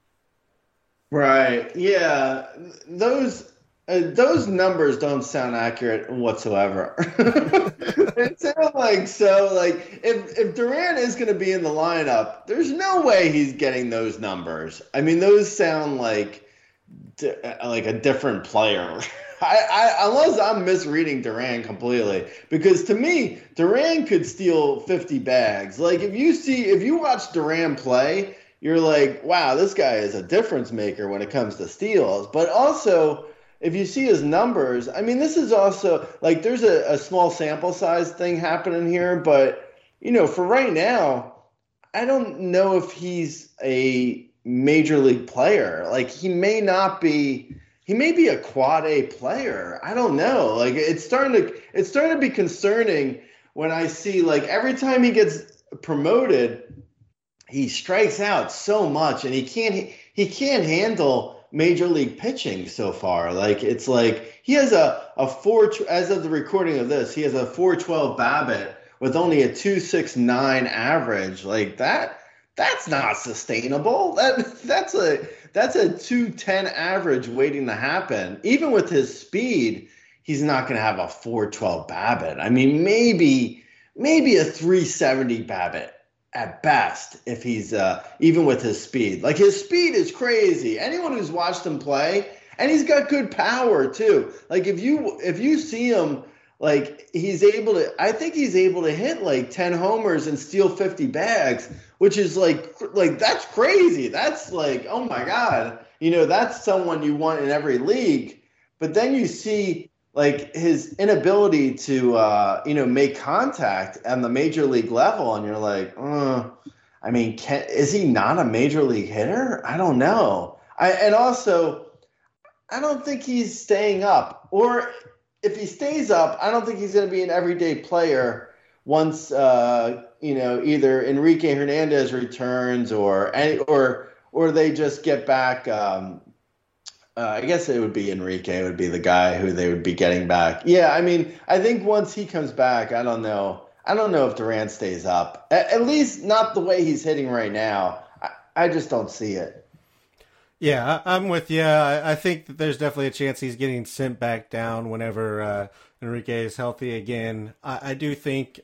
S5: Right. Yeah. Those uh, those numbers don't sound accurate whatsoever. it sounds like so like if if Duran is going to be in the lineup, there's no way he's getting those numbers. I mean, those sound like like a different player. I, I unless I'm misreading Duran completely because to me Duran could steal 50 bags. Like if you see if you watch Duran play, you're like, wow, this guy is a difference maker when it comes to steals. But also if you see his numbers, I mean, this is also like there's a, a small sample size thing happening here, but you know, for right now, I don't know if he's a major league player. Like he may not be he may be a quad A player. I don't know. Like it's starting to it's starting to be concerning when I see like every time he gets promoted, he strikes out so much and he can't he can't handle major league pitching so far. Like it's like he has a a four as of the recording of this, he has a 412 BABIP with only a 269 average. Like that that's not sustainable. That that's a that's a 210 average waiting to happen. Even with his speed, he's not going to have a 412 BABIP. I mean, maybe maybe a 370 BABIP at best if he's uh, even with his speed. Like his speed is crazy. Anyone who's watched him play, and he's got good power too. Like if you if you see him, like he's able to. I think he's able to hit like ten homers and steal fifty bags, which is like like that's crazy. That's like oh my god. You know that's someone you want in every league. But then you see like his inability to uh, you know make contact at the major league level, and you're like, uh, I mean, can, is he not a major league hitter? I don't know. I, and also, I don't think he's staying up. Or if he stays up, I don't think he's going to be an everyday player once uh, you know either Enrique Hernandez returns or or or they just get back um, uh, I guess it would be Enrique would be the guy who they would be getting back. Yeah, I mean, I think once he comes back, I don't know. I don't know if Duran stays up. At, at least not the way he's hitting right now. I, I just don't see it.
S4: Yeah, I, am with you. I, I, think that there's definitely a chance he's getting sent back down whenever uh, Enrique is healthy again. I, I do think,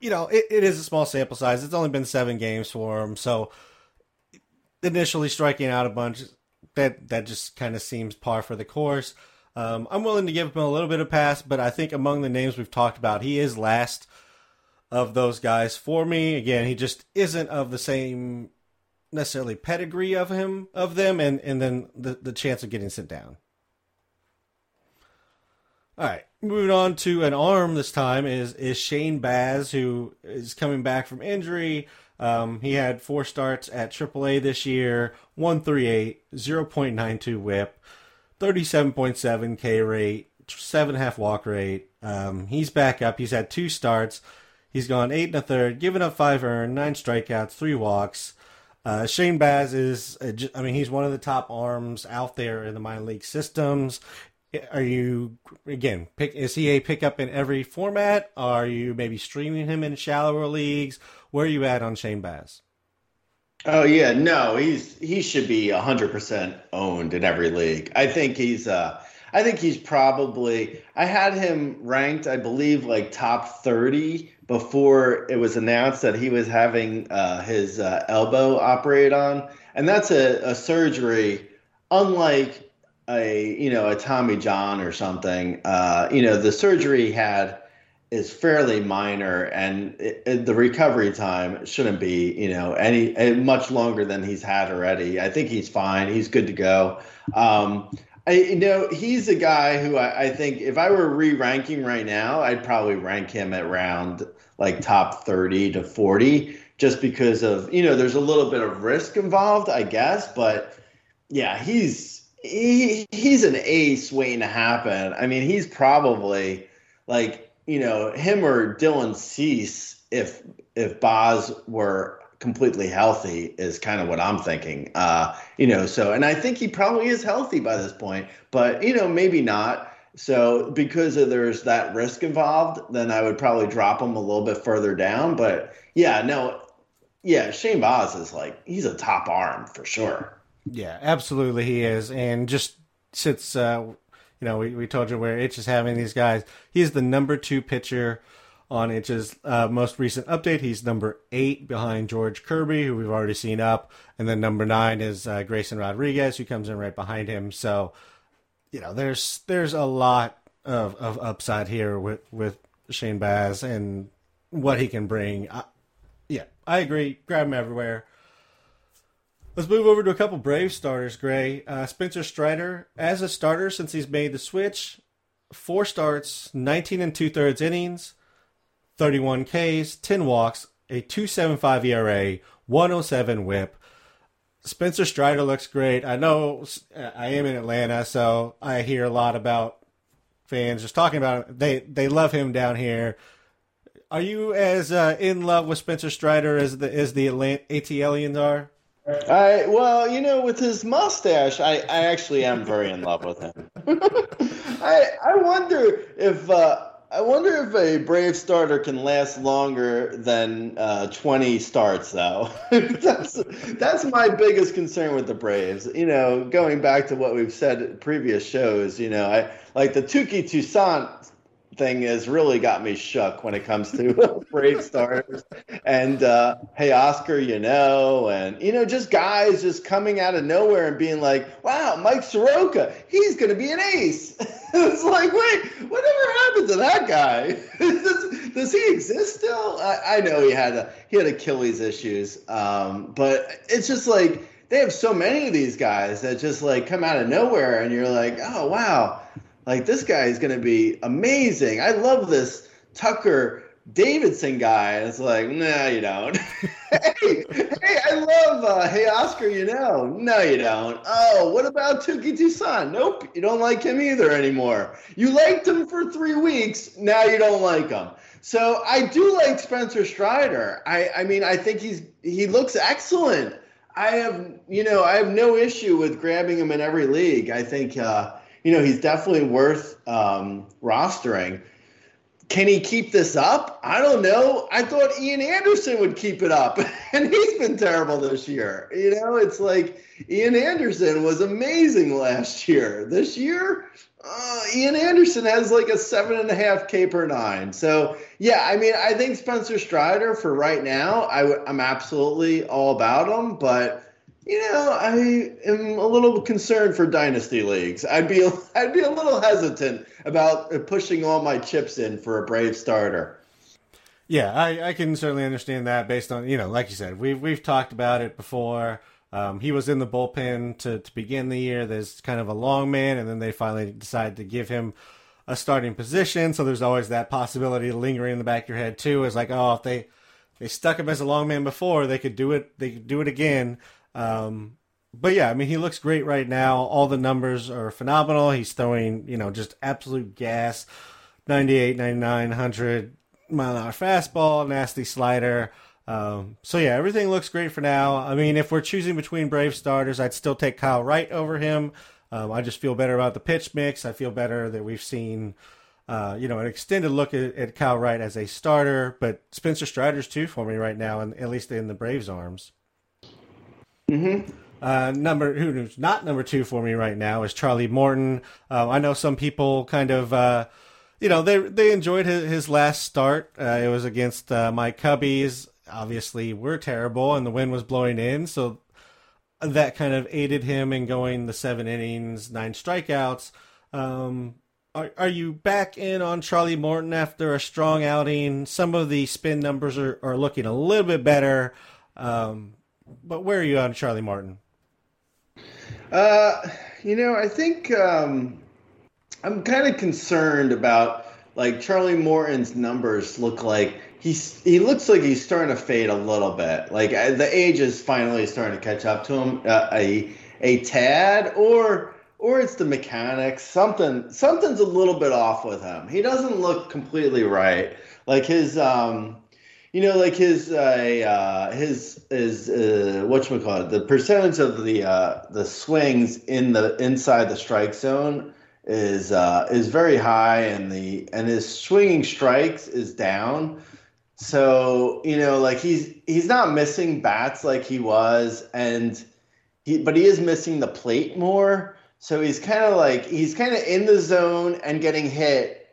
S4: you know, it, it is a small sample size. It's only been seven games for him, so initially striking out a bunch that that just kind of seems par for the course. Um, I'm willing to give him a little bit of pass, but I think among the names we've talked about, he is last of those guys for me. Again, he just isn't of the same necessarily pedigree of him of them, and and then the the chance of getting sent down. All right, moving on to an arm this time is is Shane Baz, who is coming back from injury. Um, he had four starts at AAA this year, 138, 0.92 whip, 37.7 K rate, seven half walk rate. Um, he's back up. He's had two starts. He's gone eight and a third, given up five earned, nine strikeouts, three walks. Uh, Shane Baz is, uh, I mean, he's one of the top arms out there in the minor league systems. Are you again? Pick is he a pickup in every format? Are you maybe streaming him in shallower leagues? Where are you at on Shane Baz?
S5: Oh yeah, no, he's he should be hundred percent owned in every league. I think he's uh I think he's probably I had him ranked, I believe, like top thirty before it was announced that he was having uh, his uh, elbow operated on, and that's a, a surgery unlike a you know a Tommy John or something. Uh, you know the surgery had is fairly minor, and it, it- the recovery time shouldn't be you know any eh, much longer than he's had already. I think he's fine. He's good to go. Um, I, you know, he's a guy who I, I think if I were re-ranking right now, I'd probably rank him at round like top 30 to 40, just because of, you know, there's a little bit of risk involved, I guess. But yeah, he's he, he's an ace waiting to happen. I mean, he's probably like, you know, him or Dylan Cease if if Baz were completely healthy is kind of what I'm thinking. Uh, you know, so and I think he probably is healthy by this point, but you know, maybe not. So because there's that risk involved, then I would probably drop him a little bit further down. But yeah, no, yeah, Shane Baz is like he's a top arm for sure.
S4: Yeah, absolutely he is. And just since uh, you know, we, we told you where Itch is having these guys, he's the number two pitcher on Itch's uh, most recent update. He's number eight behind George Kirby, who we've already seen up, and then number nine is uh, Grayson Rodriguez, who comes in right behind him. So, you know, there's there's a lot of, of upside here with with Shane Baz and what he can bring. I, yeah, I agree. Grab him everywhere. Let's move over to a couple Brave starters, Gray. Uh, Spencer Strider, as a starter since he's made the switch, four starts, 19 and two thirds innings, 31 Ks, 10 walks, a 2.75 ERA, 107 WHIP. Spencer Strider looks great. I know I am in Atlanta, so I hear a lot about fans just talking about it. They they love him down here. Are you as uh, in love with Spencer Strider as the as the ATLians are?
S5: I well, you know, with his mustache, I, I actually am very in love with him. I I wonder if uh, I wonder if a Brave starter can last longer than uh, twenty starts, though. that's that's my biggest concern with the Braves. You know, going back to what we've said in previous shows, you know, I like the Touki Toussaint thing has really got me shook when it comes to Brave stars And uh, hey, Oscar, you know, and you know, just guys just coming out of nowhere and being like, "Wow, Mike Soroka, he's going to be an ace." it's like, wait, whatever happened to that guy? does, does he exist still? I, I know he had a, he had Achilles issues, um, but it's just like they have so many of these guys that just like come out of nowhere, and you're like, "Oh wow." Like this guy is going to be amazing. I love this Tucker Davidson guy. And it's like, no, you don't. hey, hey, I love. Uh, hey, Oscar, you know. No, you don't. Oh, what about Touki Toussaint? Nope, you don't like him either anymore. You liked him for three weeks. Now you don't like him. So I do like Spencer Strider. I, I mean, I think he's he looks excellent. I have, you know, I have no issue with grabbing him in every league. I think. Uh, you know, he's definitely worth um, rostering. Can he keep this up? I don't know. I thought Ian Anderson would keep it up, and he's been terrible this year. You know, it's like Ian Anderson was amazing last year. This year, uh, Ian Anderson has like a seven and a half K per nine. So yeah, I mean, I think Spencer Strider for right now, I w- I'm absolutely all about him, but you know, I am a little concerned for dynasty leagues. I'd be I'd be a little hesitant about pushing all my chips in for a Brave starter.
S4: Yeah, I, I can certainly understand that based on you know, like you said, we've we've talked about it before. Um, he was in the bullpen to, to begin the year. There's kind of a long man, and then they finally decided to give him a a starting position, so there's always that possibility lingering in the back of your head too. Is like, oh, if they they stuck him as a long man before, they could do it. They could do it again. Um, but yeah, I mean, he looks great right now. All the numbers are phenomenal. He's throwing, you know, just absolute gas 98, 99, 100 mile an hour fastball, nasty slider. Um, so yeah, everything looks great for now. I mean, if we're choosing between Brave starters, I'd still take Kyle Wright over him. Um, I just feel better about the pitch mix. I feel better that we've seen, uh, you know, an extended look at, at Kyle Wright as a starter, but Spencer Strider's too for me right now, and at least in the Braves' arms.
S5: Mm-hmm.
S4: Uh, number who's not number two for me right now is Charlie Morton. Uh, I know some people kind of, uh, you know, they they enjoyed his, his last start. Uh, it was against uh, my Cubbies. Obviously, we're terrible, and the wind was blowing in, so that kind of aided him in going the seven innings, nine strikeouts. Um, are, are you back in on Charlie Morton after a strong outing? Some of the spin numbers are, are looking a little bit better. Um, but where are you on Charlie Morton?
S5: Uh, you know, I think um, I'm kind of concerned about like Charlie Morton's numbers look like he's he looks like he's starting to fade a little bit. Like uh, the age is finally starting to catch up to him uh, a a tad, or or it's the mechanics. Something something's a little bit off with him. He doesn't look completely right. Like his um you know, like his uh, uh, his his uh, what you call it, the percentage of the uh, the swings in the inside the strike zone is uh, is very high, and the and his swinging strikes is down. So you know, like he's he's not missing bats like he was, and he but he is missing the plate more. So he's kind of like he's kind of in the zone and getting hit,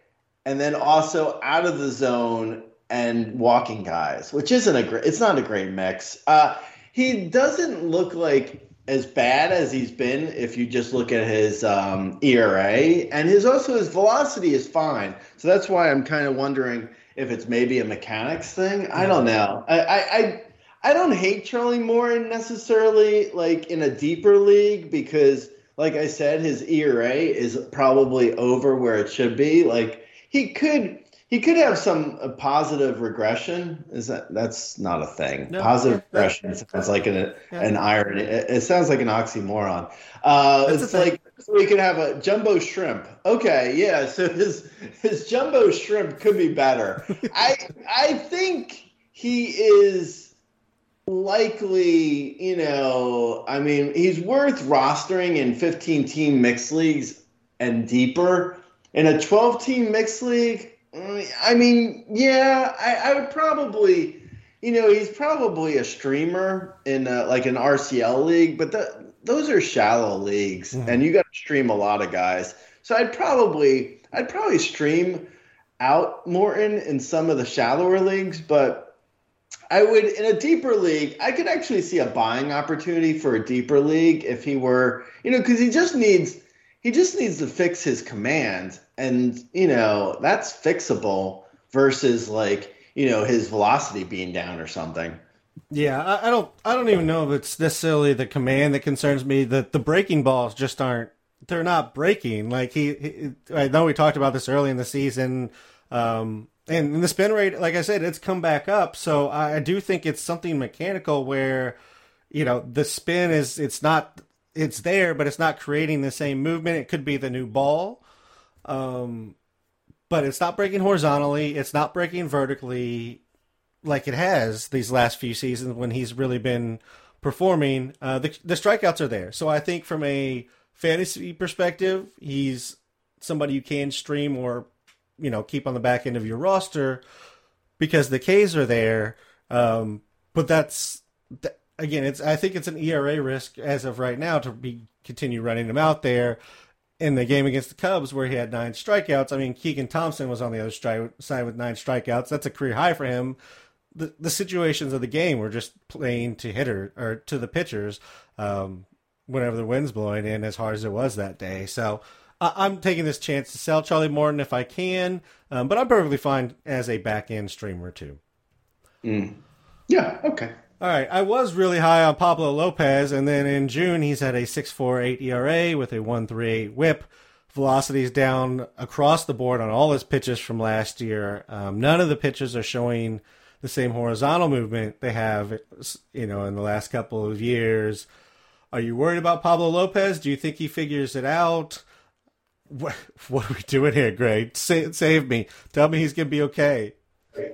S5: and then also out of the zone and walking guys, which isn't a great. It's not a great mix. Uh, he doesn't look like as bad as he's been if you just look at his um, ERA, and his also his velocity is fine. So that's why I'm kind of wondering if it's maybe a mechanics thing. I don't know. I I, I I don't hate Charlie Morton necessarily, like in a deeper league, because like I said, his ERA is probably over where it should be. Like he could he could have some uh, positive regression. Is that that's not a thing?
S4: No,
S5: positive
S4: that-
S5: regression sounds like an
S4: Yeah.
S5: an irony. It, it sounds like an oxymoron. Uh, it's like we could have a jumbo shrimp. Okay, yeah. So his his jumbo shrimp could be better. I I think he is likely. You know, I mean, he's worth rostering in 15 team mixed leagues and deeper. In a 12 team mixed league, I mean, yeah, I, I would probably, you know, he's probably a streamer in uh like an RCL league, but the, those are shallow leagues, and you got to stream a lot of guys. So I'd probably, I'd probably stream out Morton in some of the shallower leagues, but I would in a deeper league, I could actually see a buying opportunity for a deeper league if he were, you know, because he just needs he just needs to fix his command, and you know that's fixable versus like you know his velocity being down or something.
S4: Yeah, I, I don't. I don't even know if it's necessarily the command that concerns me. That the breaking balls just aren't. They're not breaking. Like he, he I know we talked about this early in the season, um, and, the spin rate, like I said, it's come back up. So I, I do think it's something mechanical where, you know, the spin is. It's not. It's there, but it's not creating the same movement. It could be the new ball. Um, but it's not breaking horizontally. It's not breaking vertically like it has these last few seasons when he's really been performing. Uh, the, the strikeouts are there. So I think from a fantasy perspective, he's somebody you can stream or, you know, keep on the back end of your roster because the Ks are there. Um, but that's, th- again, it's, I think it's an ERA risk as of right now to be continue running him out there in the game against the Cubs where he had nine strikeouts. I mean, Keegan Thompson was on the other stri- side with nine strikeouts. That's a career high for him. The the situations of the game were just playing to hitter or to the pitchers um, whenever the wind's blowing in as hard as it was that day. So I I'm taking this chance to sell Charlie Morton if I can, um, but I'm perfectly fine as a back end streamer too.
S5: Yeah. Okay.
S4: All right, I was really high on Pablo Lopez, and then in June he's had a 6.48 ERA with a 1.38 WHIP. velocity's down across the board on all his pitches from last year. Um, none of the pitches are showing the same horizontal movement they have, you know, in the last couple of years. Are you worried about Pablo Lopez? Do you think he figures it out? What, what are we doing here, Greg? Sa- save me. Tell me he's going to be okay.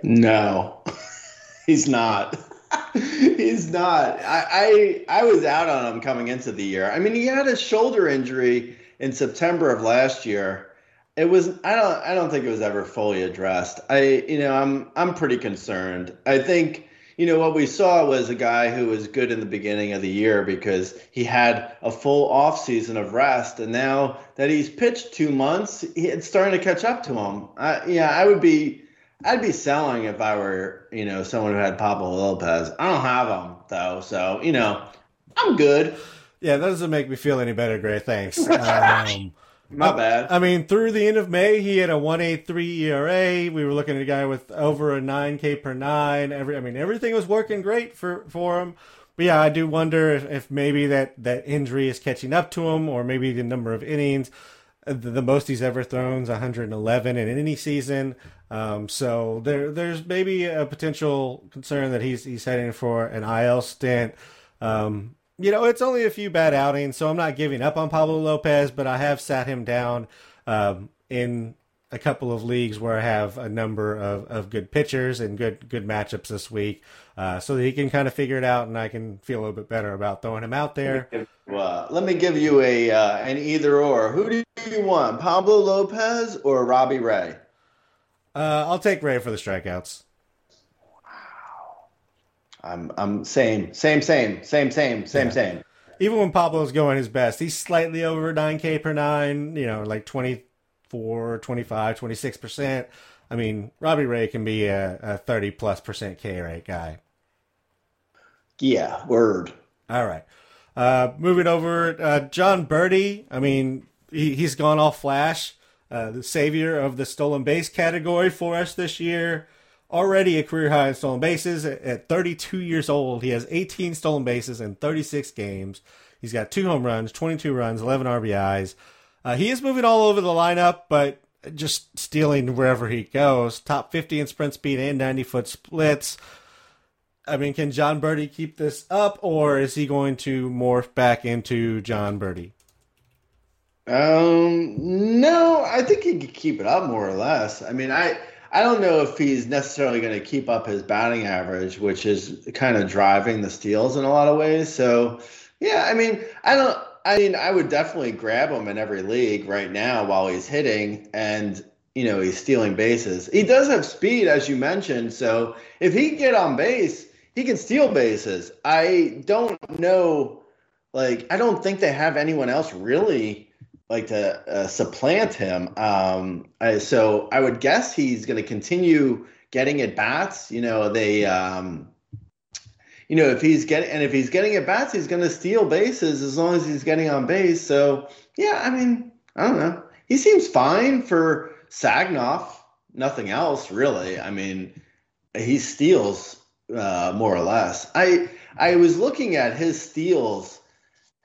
S5: No, he's not. he's not. I, I I was out on him coming into the year. I mean, he had a shoulder injury in September of last year. It was I don't I don't think it was ever fully addressed. I you know I'm I'm pretty concerned. I think you know, what we saw was a guy who was good in the beginning of the year because he had a full off season of rest, and now that he's pitched two months, it's starting to catch up to him. I, yeah, I would be, I'd be selling if I were, you know, someone who had Pablo Lopez. I don't have him though, so you know, I'm good.
S4: Yeah, that doesn't make me feel any better, Gray. Thanks. Um,
S5: My bad.
S4: I mean, through the end of May, he had a one eight three ERA. We were looking at a guy with over a nine K per nine. Every, I mean, everything was working great for for him. But yeah, I do wonder if, if maybe that that injury is catching up to him, or maybe the number of innings. The, the most he's ever thrown is 111 in any season. Um, so there, there's maybe a potential concern that he's he's heading for an IL stint. Um, you know, it's only a few bad outings, so I'm not giving up on Pablo Lopez, but I have sat him down um, in a couple of leagues where I have a number of, of good pitchers and good good matchups this week, uh, so that he can kind of figure it out, and I can feel a little bit better about throwing him out there.
S5: Uh, let me give you a uh, an either or. Who do you want, Pablo Lopez or Robbie Ray?
S4: Uh, I'll take Ray for the strikeouts. Wow.
S5: I'm I'm same same same same same same
S4: Yeah.
S5: same.
S4: Even when Pablo's going his best, he's slightly over 9K per nine, you know, like 24, 25, 26%. I mean, Robbie Ray can be a, a 30 plus percent K rate guy.
S5: Yeah, word.
S4: All right. Uh, moving over, uh, Jon Berti. I mean, he, he's gone all flash. Uh, the savior of the stolen base category for us this year. Already a career high in stolen bases at, at 32 years old. He has 18 stolen bases in 36 games. He's got two home runs, 22 runs, 11 RBIs. Uh, he is moving all over the lineup, but just stealing wherever he goes. Top 50 in sprint speed and 90 foot splits. I mean, can Jon Berti keep this up, or is he going to morph back into Jon Berti?
S5: Um, no, I think he could keep it up more or less. I mean, I I don't know if he's necessarily going to keep up his batting average, which is kind of driving the steals in a lot of ways. So, yeah, I mean, I don't. I mean, I would definitely grab him in every league right now while he's hitting, and you know he's stealing bases. He does have speed, as you mentioned. So if he can get on base, he can steal bases. I don't know. Like, I don't think they have anyone else really like to uh, supplant him. Um, I, so I would guess he's going to continue getting at bats. You know, they, um, you know, if he's getting and if he's getting at bats, he's going to steal bases as long as he's getting on base. So yeah, I mean, I don't know. He seems fine for SAGNOF. Nothing else really. I mean, he steals uh, more or less. I I was looking at his steals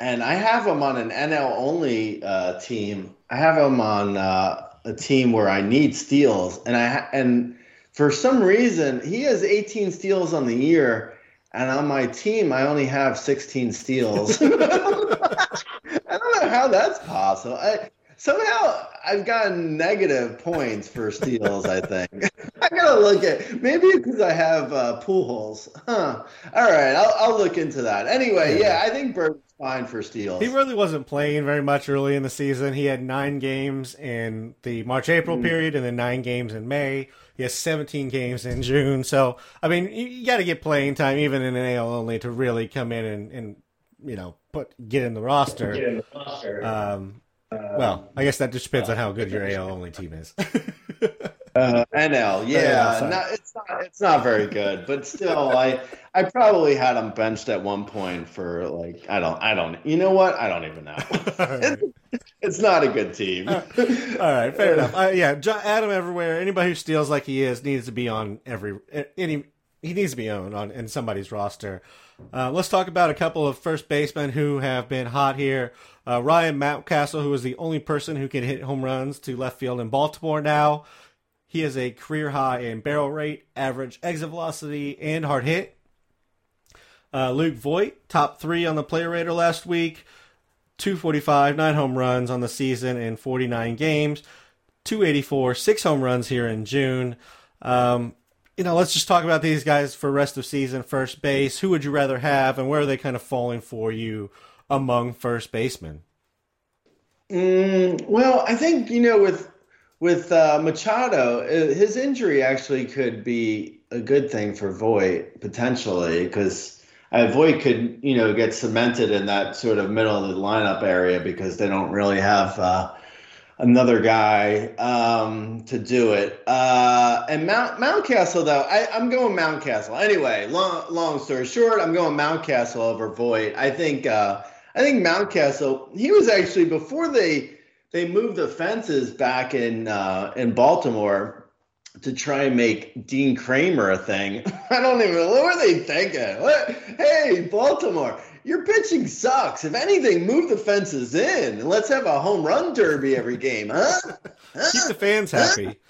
S5: and I have him on an NL only uh, team. I have him on uh, a team where I need steals, and I and for some reason he has 18 steals on the year, and on my team I only have 16 steals. I don't know how that's possible. I, somehow I've gotten negative points for steals. I think I gotta look at maybe because I have uh, pool holes. Huh. All right, I'll, I'll look into that. Anyway, yeah, I think Bird's fine for steals.
S4: He really wasn't playing very much early in the season. He had nine games in the March April period and then nine games in May. He has 17 games in June. So, I mean, you, you got to get playing time even in an AL only to really come in and, and you know, put get in the roster. Get in the Um, well, I guess that just depends on how good your AL only team is.
S5: Uh, NL, yeah,
S4: sorry.
S5: no, it's not. It's not very good, but still, I I probably had him benched at one point for like I don't I don't you know what I don't even know. it's, it's not a good team.
S4: All right, fair enough. Uh, yeah, Adam everywhere. Anybody who steals like he is needs to be on every any. He needs to be owned on in somebody's roster. Uh, let's talk about a couple of first basemen who have been hot here. Uh, Ryan Mountcastle, who is the only person who can hit home runs to left field in Baltimore now. He has a career high in barrel rate, average exit velocity, and hard hit. Uh, Luke Voit, top three on the player rater last week. 245, nine home runs on the season in 49 games. 284, six home runs here in June. Um, you know, let's just talk about these guys for rest of season. First base, who would you rather have, and where are they kind of falling for you among first basemen?
S5: Mm, well, I think you know with with uh, Machado, uh, his injury actually could be a good thing for Voit potentially because uh, Voit could you know get cemented in that sort of middle of the lineup area because they don't really have uh, another guy um, to do it. Uh, and Mount Mountcastle though, I, I'm going Mountcastle anyway. Long long story short, I'm going Mountcastle over Voit. I think. Uh, I think Mountcastle, he was actually before they they moved the fences back in uh, in Baltimore to try and make Dean Kremer a thing. I don't even know what were they thinking. What? Hey, Baltimore, your pitching sucks. If anything, move the fences in and let's have a home run derby every game, huh?
S4: Keep the fans happy.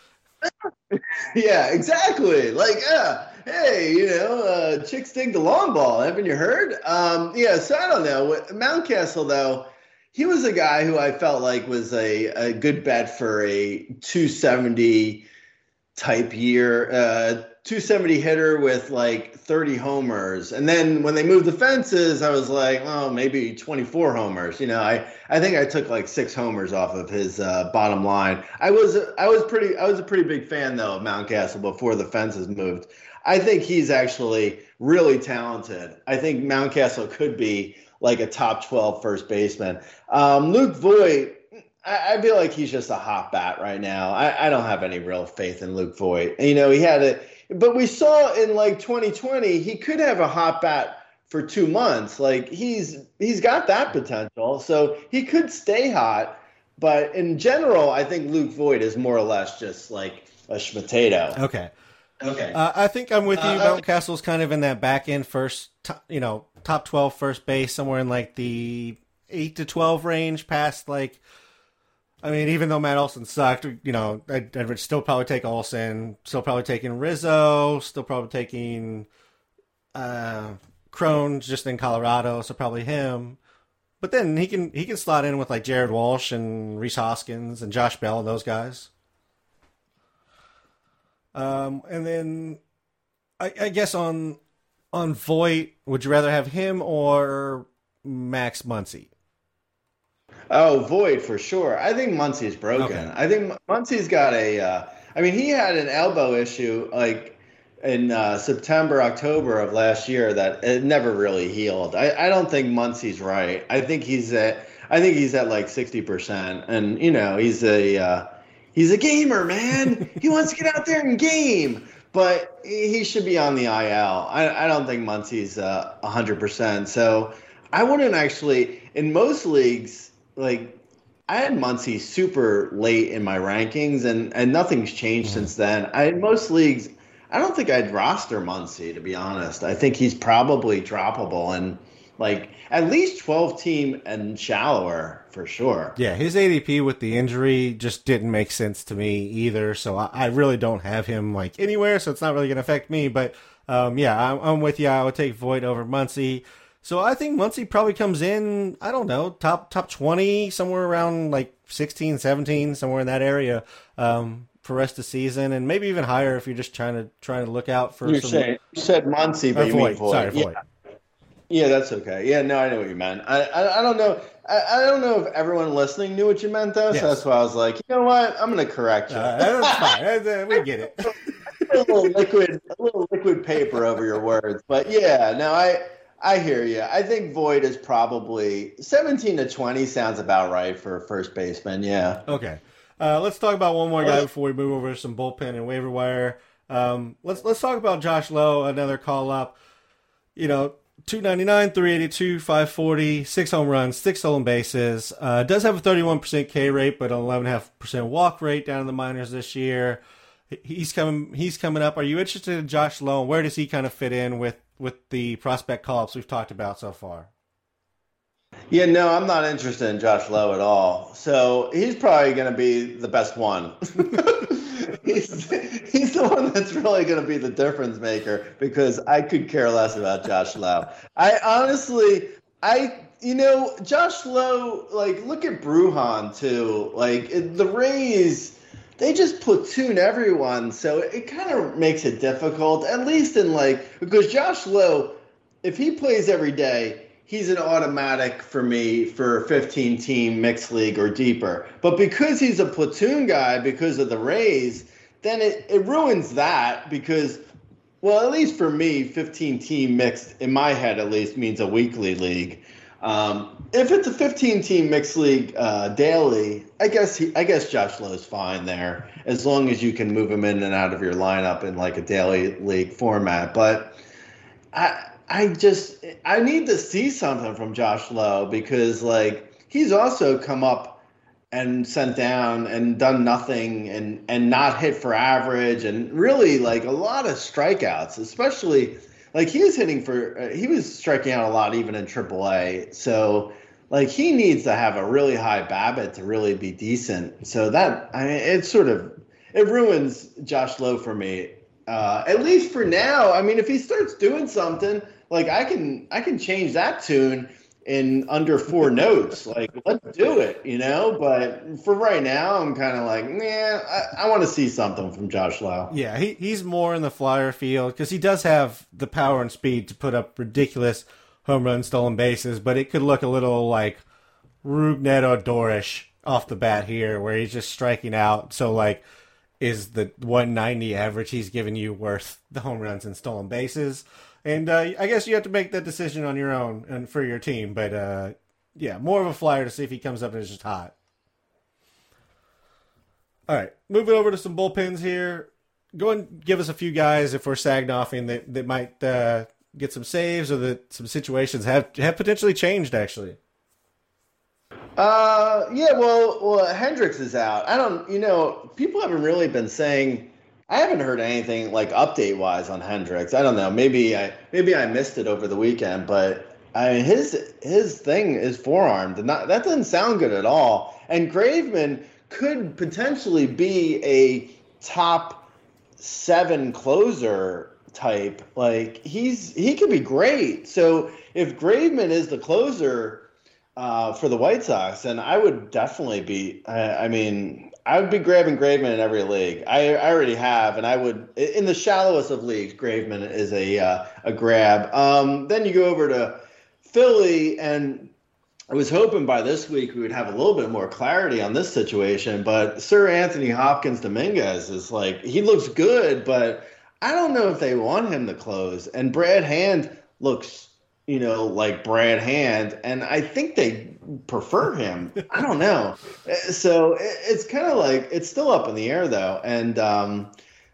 S5: yeah, exactly. Like, yeah, hey, you know, uh, chicks dig the long ball. Haven't you heard? Um, yeah, so I don't know. Mountcastle, though, he was a guy who I felt like was a, a good bet for a 270 type year, uh, 270 hitter with like 30 homers. And then when they moved the fences, I was like, oh, maybe 24 homers. You know, I, I think I took like six homers off of his uh, bottom line. I was I was pretty I was a pretty big fan though of Mountcastle before the fences moved. I think he's actually really talented. I think Mountcastle could be like a top 12 first baseman. Um, Luke Voit, I, I, feel like he's just a hot bat right now. I, I don't have any real faith in Luke Voit. You know, he had it, but we saw in like 2020, he could have a hot bat for two months. Like he's he's got that potential, so he could stay hot. But in general, I think Luke Voit is more or less just like a schmatato.
S4: Okay.
S5: Okay.
S4: Uh, I think I'm with you.
S5: Uh,
S4: Mountcastle's kind of in that back end first, top, you know, top 12 first base, somewhere in like the 8 to 12 range, past like, I mean, even though Matt Olson sucked, you know, I'd, I'd still probably take Olson, still probably taking Rizzo, still probably taking uh, Cron's just in Colorado, so probably him. But then he can he can slot in with like Jared Walsh and Rhys Hoskins and Josh Bell and those guys. Um, and then I, I guess on on Voit, would you rather have him or Max Muncy?
S5: Oh, Voit for sure. I think Muncy's broken.
S4: Okay.
S5: I think Muncy's got a. Uh, I mean, he had an elbow issue like in uh, September, October of last year that it never really healed. I, I don't think Muncy's right. I think he's at. I think he's at like sixty percent, and you know he's a. Uh, he's a gamer, man. he wants to get out there and game, but he should be on the IL. I, I don't think Muncy's uh, hundred percent. So I wouldn't actually. In most leagues, like I had Muncy super late in my rankings, and and nothing's changed since then. I in most leagues, I don't think I'd roster Muncy to be honest. I think he's probably droppable and like at least twelve team and shallower for sure.
S4: Yeah, his ADP with the injury just didn't make sense to me either. So I, I really don't have him like anywhere, so it's not really going to affect me. But um, yeah, I'm, I'm with you. I would take Voit over Muncy. So I think Muncy probably comes in, I don't know, top top 20, somewhere around like 16, 17, somewhere in that area um, for rest of season, and maybe even higher if you're just trying to trying to look out for
S5: You
S4: some.
S5: said you said Muncy, but you mean
S4: Voit.
S5: Voit.
S4: Sorry,
S5: yeah. Yeah, that's okay. Yeah, no, I know what you meant. I I, I don't know. I, I don't know if everyone listening knew what you meant though.
S4: Yes.
S5: So that's why I was like, you know what? I'm going to correct you.
S4: Uh, that's fine. That's, uh, we get it.
S5: a little liquid, a little liquid paper over your words. But yeah, no, I I hear you. I think Voit is probably 17 to 20 sounds about right for a first baseman. Yeah.
S4: Okay. Uh, let's talk about one more guy before we move over to some bullpen and waiver wire. Um, let's let's talk about Josh Lowe, another call up. You know, 299, 382, 540, six home runs, six stolen bases. Uh, does have a 31% K rate, but an 11.5% walk rate down in the minors this year. He's coming. He's coming up. Are you interested in Josh Lowe? Where does he kind of fit in with with the prospect call ups we've talked about so far?
S5: Yeah, no, I'm not interested in Josh Lowe at all. So he's probably going to be the best one. he's, he's the one that's really going to be the difference maker because I could care less about Josh Lowe. I honestly, I you know, Josh Lowe, like look at Brujan too. Like it, the Rays, they just platoon everyone, so it kind of makes it difficult. At least in like because Josh Lowe, if he plays every day he's an automatic for me for 15 team mixed league or deeper. But because he's a platoon guy because of the Rays, then it, it ruins that because, well, at least for me, 15 team mixed, in my head at least, means a weekly league. Um, if it's a 15 team mixed league uh, daily, I guess he, I guess Josh Lowe's fine there as long as you can move him in and out of your lineup in like a daily league format. But I I just I need to see something from Josh Lowe because like he's also come up and sent down and done nothing and and not hit for average and really like a lot of strikeouts, especially like he was hitting for uh, he was striking out a lot even in AAA. So like he needs to have a really high BABIP to really be decent. So that I mean it sort of it ruins Josh Lowe for me. Uh, at least for now. I mean, if he starts doing something, like I can I can change that tune in under four notes. Like let's do it, you know. But for right now, I'm kind of like, nah. I, I want to see something from Josh Lowe.
S4: Yeah, he he's more in the flyer field because he does have the power and speed to put up ridiculous home run stolen bases, but it could look a little like Rougned Dorish off the bat here, where he's just striking out. So like. Is the 190 average he's giving you worth the home runs and stolen bases? And uh, I guess you have to make that decision on your own and for your team. But uh, yeah, more of a flyer to see if he comes up and is just hot. All right, moving over to some bullpens here. Go and give us a few guys if we're sagnoffing that that might uh, get some saves or that some situations have have potentially changed actually.
S5: Uh, yeah, well, well, Hendriks is out. I don't, you know, people haven't really been saying I haven't heard anything like update wise on Hendriks. I don't know. Maybe I maybe I missed it over the weekend, but I mean, his his thing is forearmed, and that, that doesn't sound good at all. And Graveman could potentially be a top seven closer type. Like he's he could be great. So if Graveman is the closer uh, for the White Sox, then I would definitely be. I, I mean, I would be grabbing Graveman in every league. I, I already have, and I would in the shallowest of leagues. Graveman is a uh, a grab. Um, then you go over to Philly, and I was hoping by this week we would have a little bit more clarity on this situation. But Sir Anthony Hopkins Dominguez is like he looks good, but I don't know if they want him to close. And Brad Hand looks you know, like Brad Hand, and I think they prefer him. I don't know. So it's kind of like it's still up in the air though. And um,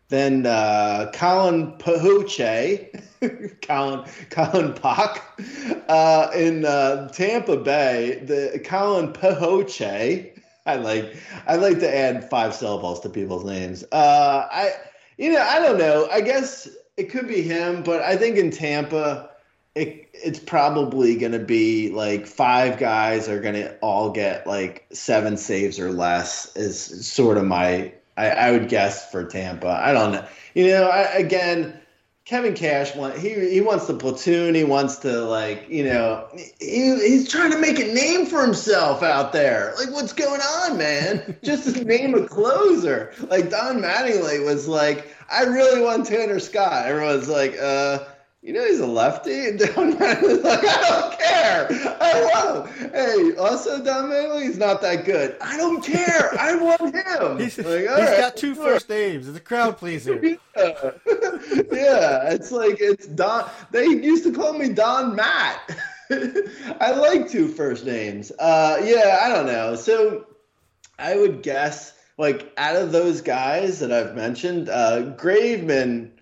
S5: then uh, Colin Pahoche, Colin Colin Pock uh, in uh, Tampa Bay. The Colin Pahoche. I like I like to add five syllables to people's names. Uh, I you know I don't know. I guess it could be him, but I think in Tampa it, it's probably going to be like five guys are going to all get like seven saves or less is sort of my I, I would guess for Tampa. I don't know. You know, I, again, Kevin Cash want he he wants the platoon. He wants to like you know he, he's trying to make a name for himself out there. Like what's going on, man? Just to name a closer. Like Don Mattingly was like, I really want Tanner Scott. Everyone's like, uh you know he's a lefty, and Don Mattingly's like, I don't care. I want him. Hey, also Don Mattingly's not that good. I don't care. I want him.
S4: He's,
S5: like,
S4: he's
S5: right,
S4: got two
S5: sure.
S4: first names. It's a crowd pleaser.
S5: Yeah. yeah, it's like it's Don. They used to call me Don Matt. I like two first names. Uh, yeah, I don't know. So I would guess, like, out of those guys that I've mentioned, uh, Graveman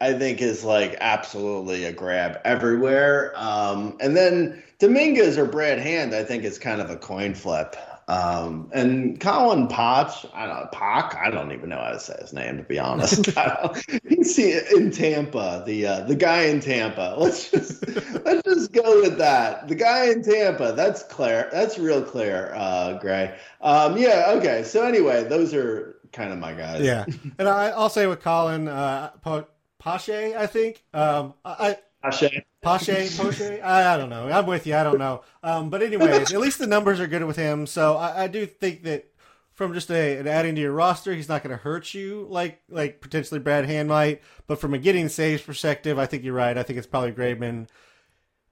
S5: I think is like absolutely a grab everywhere. Um, and then Dominguez or Brad Hand, I think is kind of a coin flip. Um, and Colin Potch, I don't know, Pock, I don't even know how to say his name to be honest. He's in Tampa, the uh, the guy in Tampa. Let's just let's just go with that. The guy in Tampa. That's clear. That's real clear, uh, Grey. Um, yeah. Okay. So anyway, those are kind of my guys.
S4: Yeah, and I, I'll say with Colin uh, po- Pache, I think. Um, I,
S5: Ashe.
S4: Pache, Poche. I, I don't know. I'm with you. I don't know. Um, but anyways, at least the numbers are good with him. So I, I do think that from just a, an adding to your roster, he's not going to hurt you like like potentially Brad Hand might. But from a getting saves perspective, I think you're right. I think it's probably Graveman.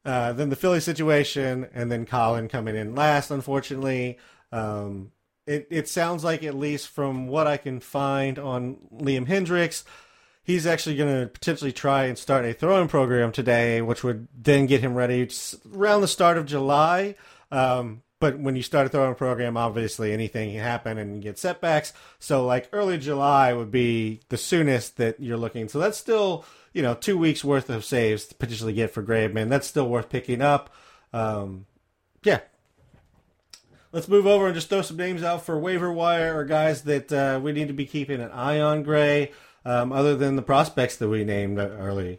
S4: Uh, then the Philly situation, and then Colin coming in last. Unfortunately, um, it it sounds like at least from what I can find on Liam Hendriks, he's actually going to potentially try and start a throwing program today, which would then get him ready around the start of July. Um, but when you start a throwing program, obviously anything can happen and you get setbacks. So like early July would be the soonest that you're looking. So that's still you know two weeks worth of saves to potentially get for Graveman. That's still worth picking up. Um, yeah, Let's move over and just throw some names out for waiver wire or guys that uh, we need to be keeping an eye on, Grey, um, other than the prospects that we named early.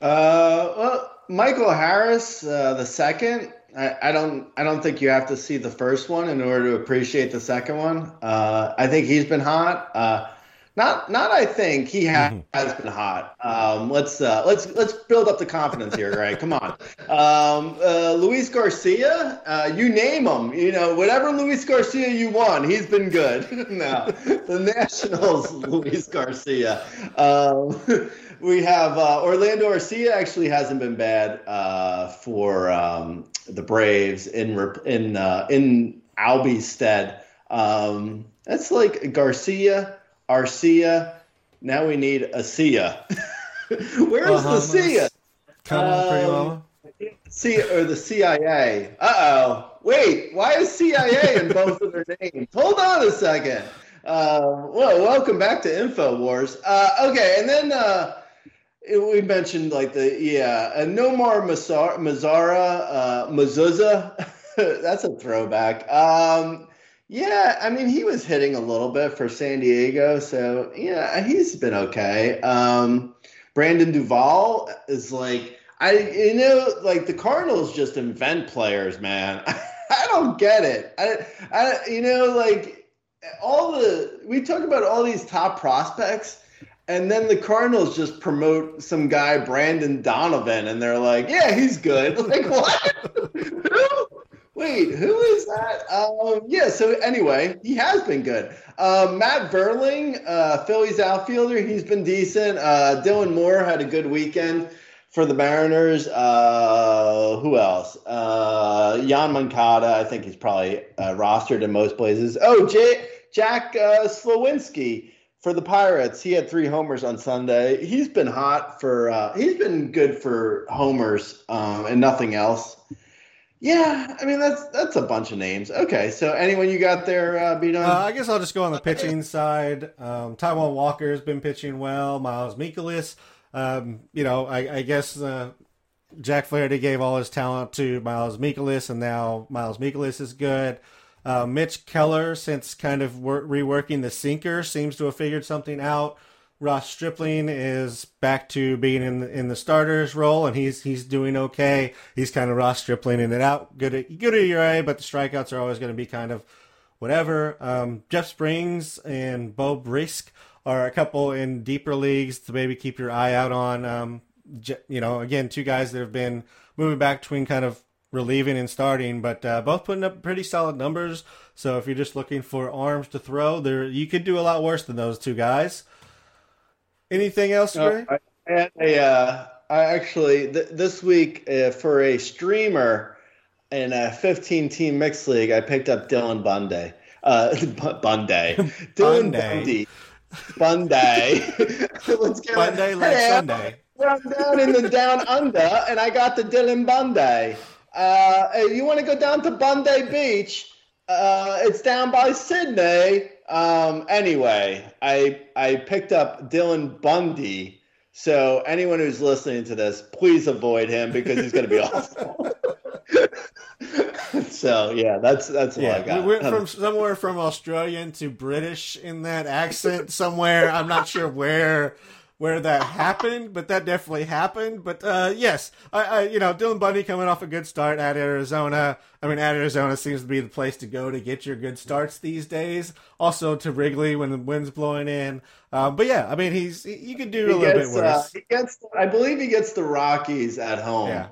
S5: Uh, well, Michael Harris, uh, the second. I, I don't. I don't think you have to see the first one in order to appreciate the second one. Uh, I think he's been hot. Not. Not. I think he ha- has been hot. Um, let's. Uh, let's. Let's build up the confidence here, right? Come on. Um, uh, Luis Garcia. Uh, you name him. You know, whatever Luis Garcia you want, he's been good. no, the Nationals, Luis Garcia. Um, we have uh, Orlando Arcia actually hasn't been bad uh, for um, the Braves in in uh, in Albies' stead. Um, that's like Garcia, Arcia. Now we need Acia. Where's the Cia?
S4: Come on, pretty
S5: Um,
S4: mama.
S5: C or the CIA. Uh oh. Wait, why is CIA in both of their names? Hold on a second. Uh, well, welcome back to Infowars. Uh, okay, and then uh, we mentioned like the yeah, uh, Nomar Mazar- Mazara, uh, Mazuza. That's a throwback. Um, yeah, I mean he was hitting a little bit for San Diego, so yeah, he's been okay. Um, Brandon Duval is like I you know like the Cardinals just invent players, man. I don't get it. I I you know like all the we talk about all these top prospects and then the Cardinals just promote some guy Brendan Donovan and they're like, "Yeah, he's good." Like what? Wait, who is that? Um, yeah. So anyway, he has been good. Um, Matt Vierling, uh, Phillies outfielder, he's been decent. Uh, Dylan Moore had a good weekend for the Mariners. Uh, who else? Uh, Jan Moncada, I think he's probably uh, rostered in most places. Oh, J- Jack uh, Suwinski for the Pirates. He had three homers on Sunday. He's been hot for. Uh, he's been good for homers um, and nothing else. Yeah, I mean that's that's a bunch of names. Okay, so anyone you got there, uh, beat on?
S4: Uh, I guess I'll just go on the pitching side. Um, Taijuan Walker's been pitching well. Miles Mikolas, um, you know, I, I guess uh, Jack Flaherty gave all his talent to Miles Mikolas, and now Miles Mikolas is good. Uh, Mitch Keller, since kind of wor- reworking the sinker, seems to have figured something out. Ross Stripling is back to being in the, in the starters role, and he's he's doing okay. He's kind of Ross Stripling in it out, good at good at ERA, but the strikeouts are always going to be kind of whatever. Um, Jeff Springs and Beau Brieske are a couple in deeper leagues to maybe keep your eye out on. Um, you know, again, two guys that have been moving back between kind of relieving and starting, but uh, both putting up pretty solid numbers. So if you're just looking for arms to throw, there you could do a lot worse than those two guys. Anything else,
S5: No,
S4: Grey?
S5: I I had a, uh, I actually th- this week uh, for a streamer in a 15 team mixed league, I picked up Dylan Bundy. Uh, Bu- Bundy. Dylan
S4: Bundy.
S5: Bundy. Let's get
S4: Bundy like
S5: Hey,
S4: Sunday.
S5: I'm down in the down under, and I got the Dylan Bundy. Uh, you want to go down to Bundy Beach? Uh, it's down by Sydney. Um, anyway, I I picked up Dylan Bundy. So anyone who's listening to this, please avoid him because he's going to be awful. so yeah, that's that's all I
S4: Yeah,
S5: got.
S4: we went from somewhere from Australian to British in that accent. Somewhere I'm not sure where where that happened, but that definitely happened. But uh, yes, I, I you know Dylan Bundy coming off a good start at Arizona. I mean, at Arizona seems to be the place to go to get your good starts these days. Also to Wrigley when the wind's blowing in. Um, but yeah, I mean he's he, you could do a
S5: he
S4: little
S5: gets,
S4: bit
S5: uh,
S4: worse.
S5: he gets, I believe he gets the Rockies at home.
S4: Yeah.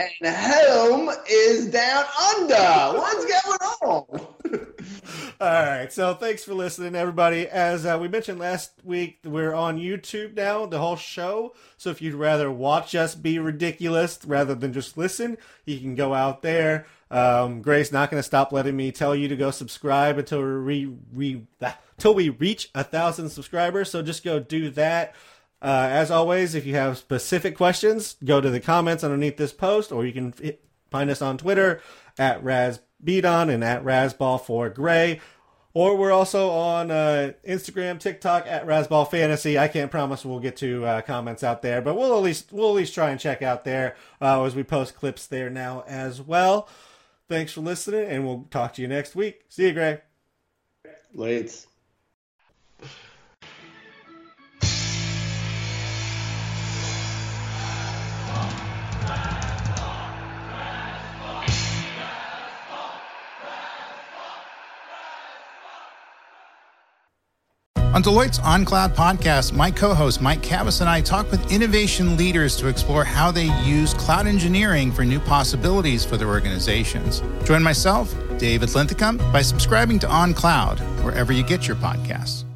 S5: And home is down under. What's going on?
S4: All right. So thanks for listening, everybody. As uh, we mentioned last week, we're on YouTube now, the whole show. So if you'd rather watch us be ridiculous rather than just listen, you can go out there. Um, Grace not going to stop letting me tell you to go subscribe until we until we reach a thousand subscribers. So just go do that. Uh, as always, if you have specific questions, go to the comments underneath this post, or you can find us on Twitter at RazBeaton and at RazBall4Gray. Or we're also on uh, Instagram, TikTok at Razzball Fantasy. I can't promise we'll get to uh, comments out there, but we'll at least we'll at least try and check out there uh, as we post clips there now as well. Thanks for listening, and we'll talk to you next week. See you, Grey.
S5: Late.
S6: On Deloitte's OnCloud podcast, my co host Mike Kavis and I talk with innovation leaders to explore how they use cloud engineering for new possibilities for their organizations. Join myself, David Linthicum, by subscribing to OnCloud wherever you get your podcasts.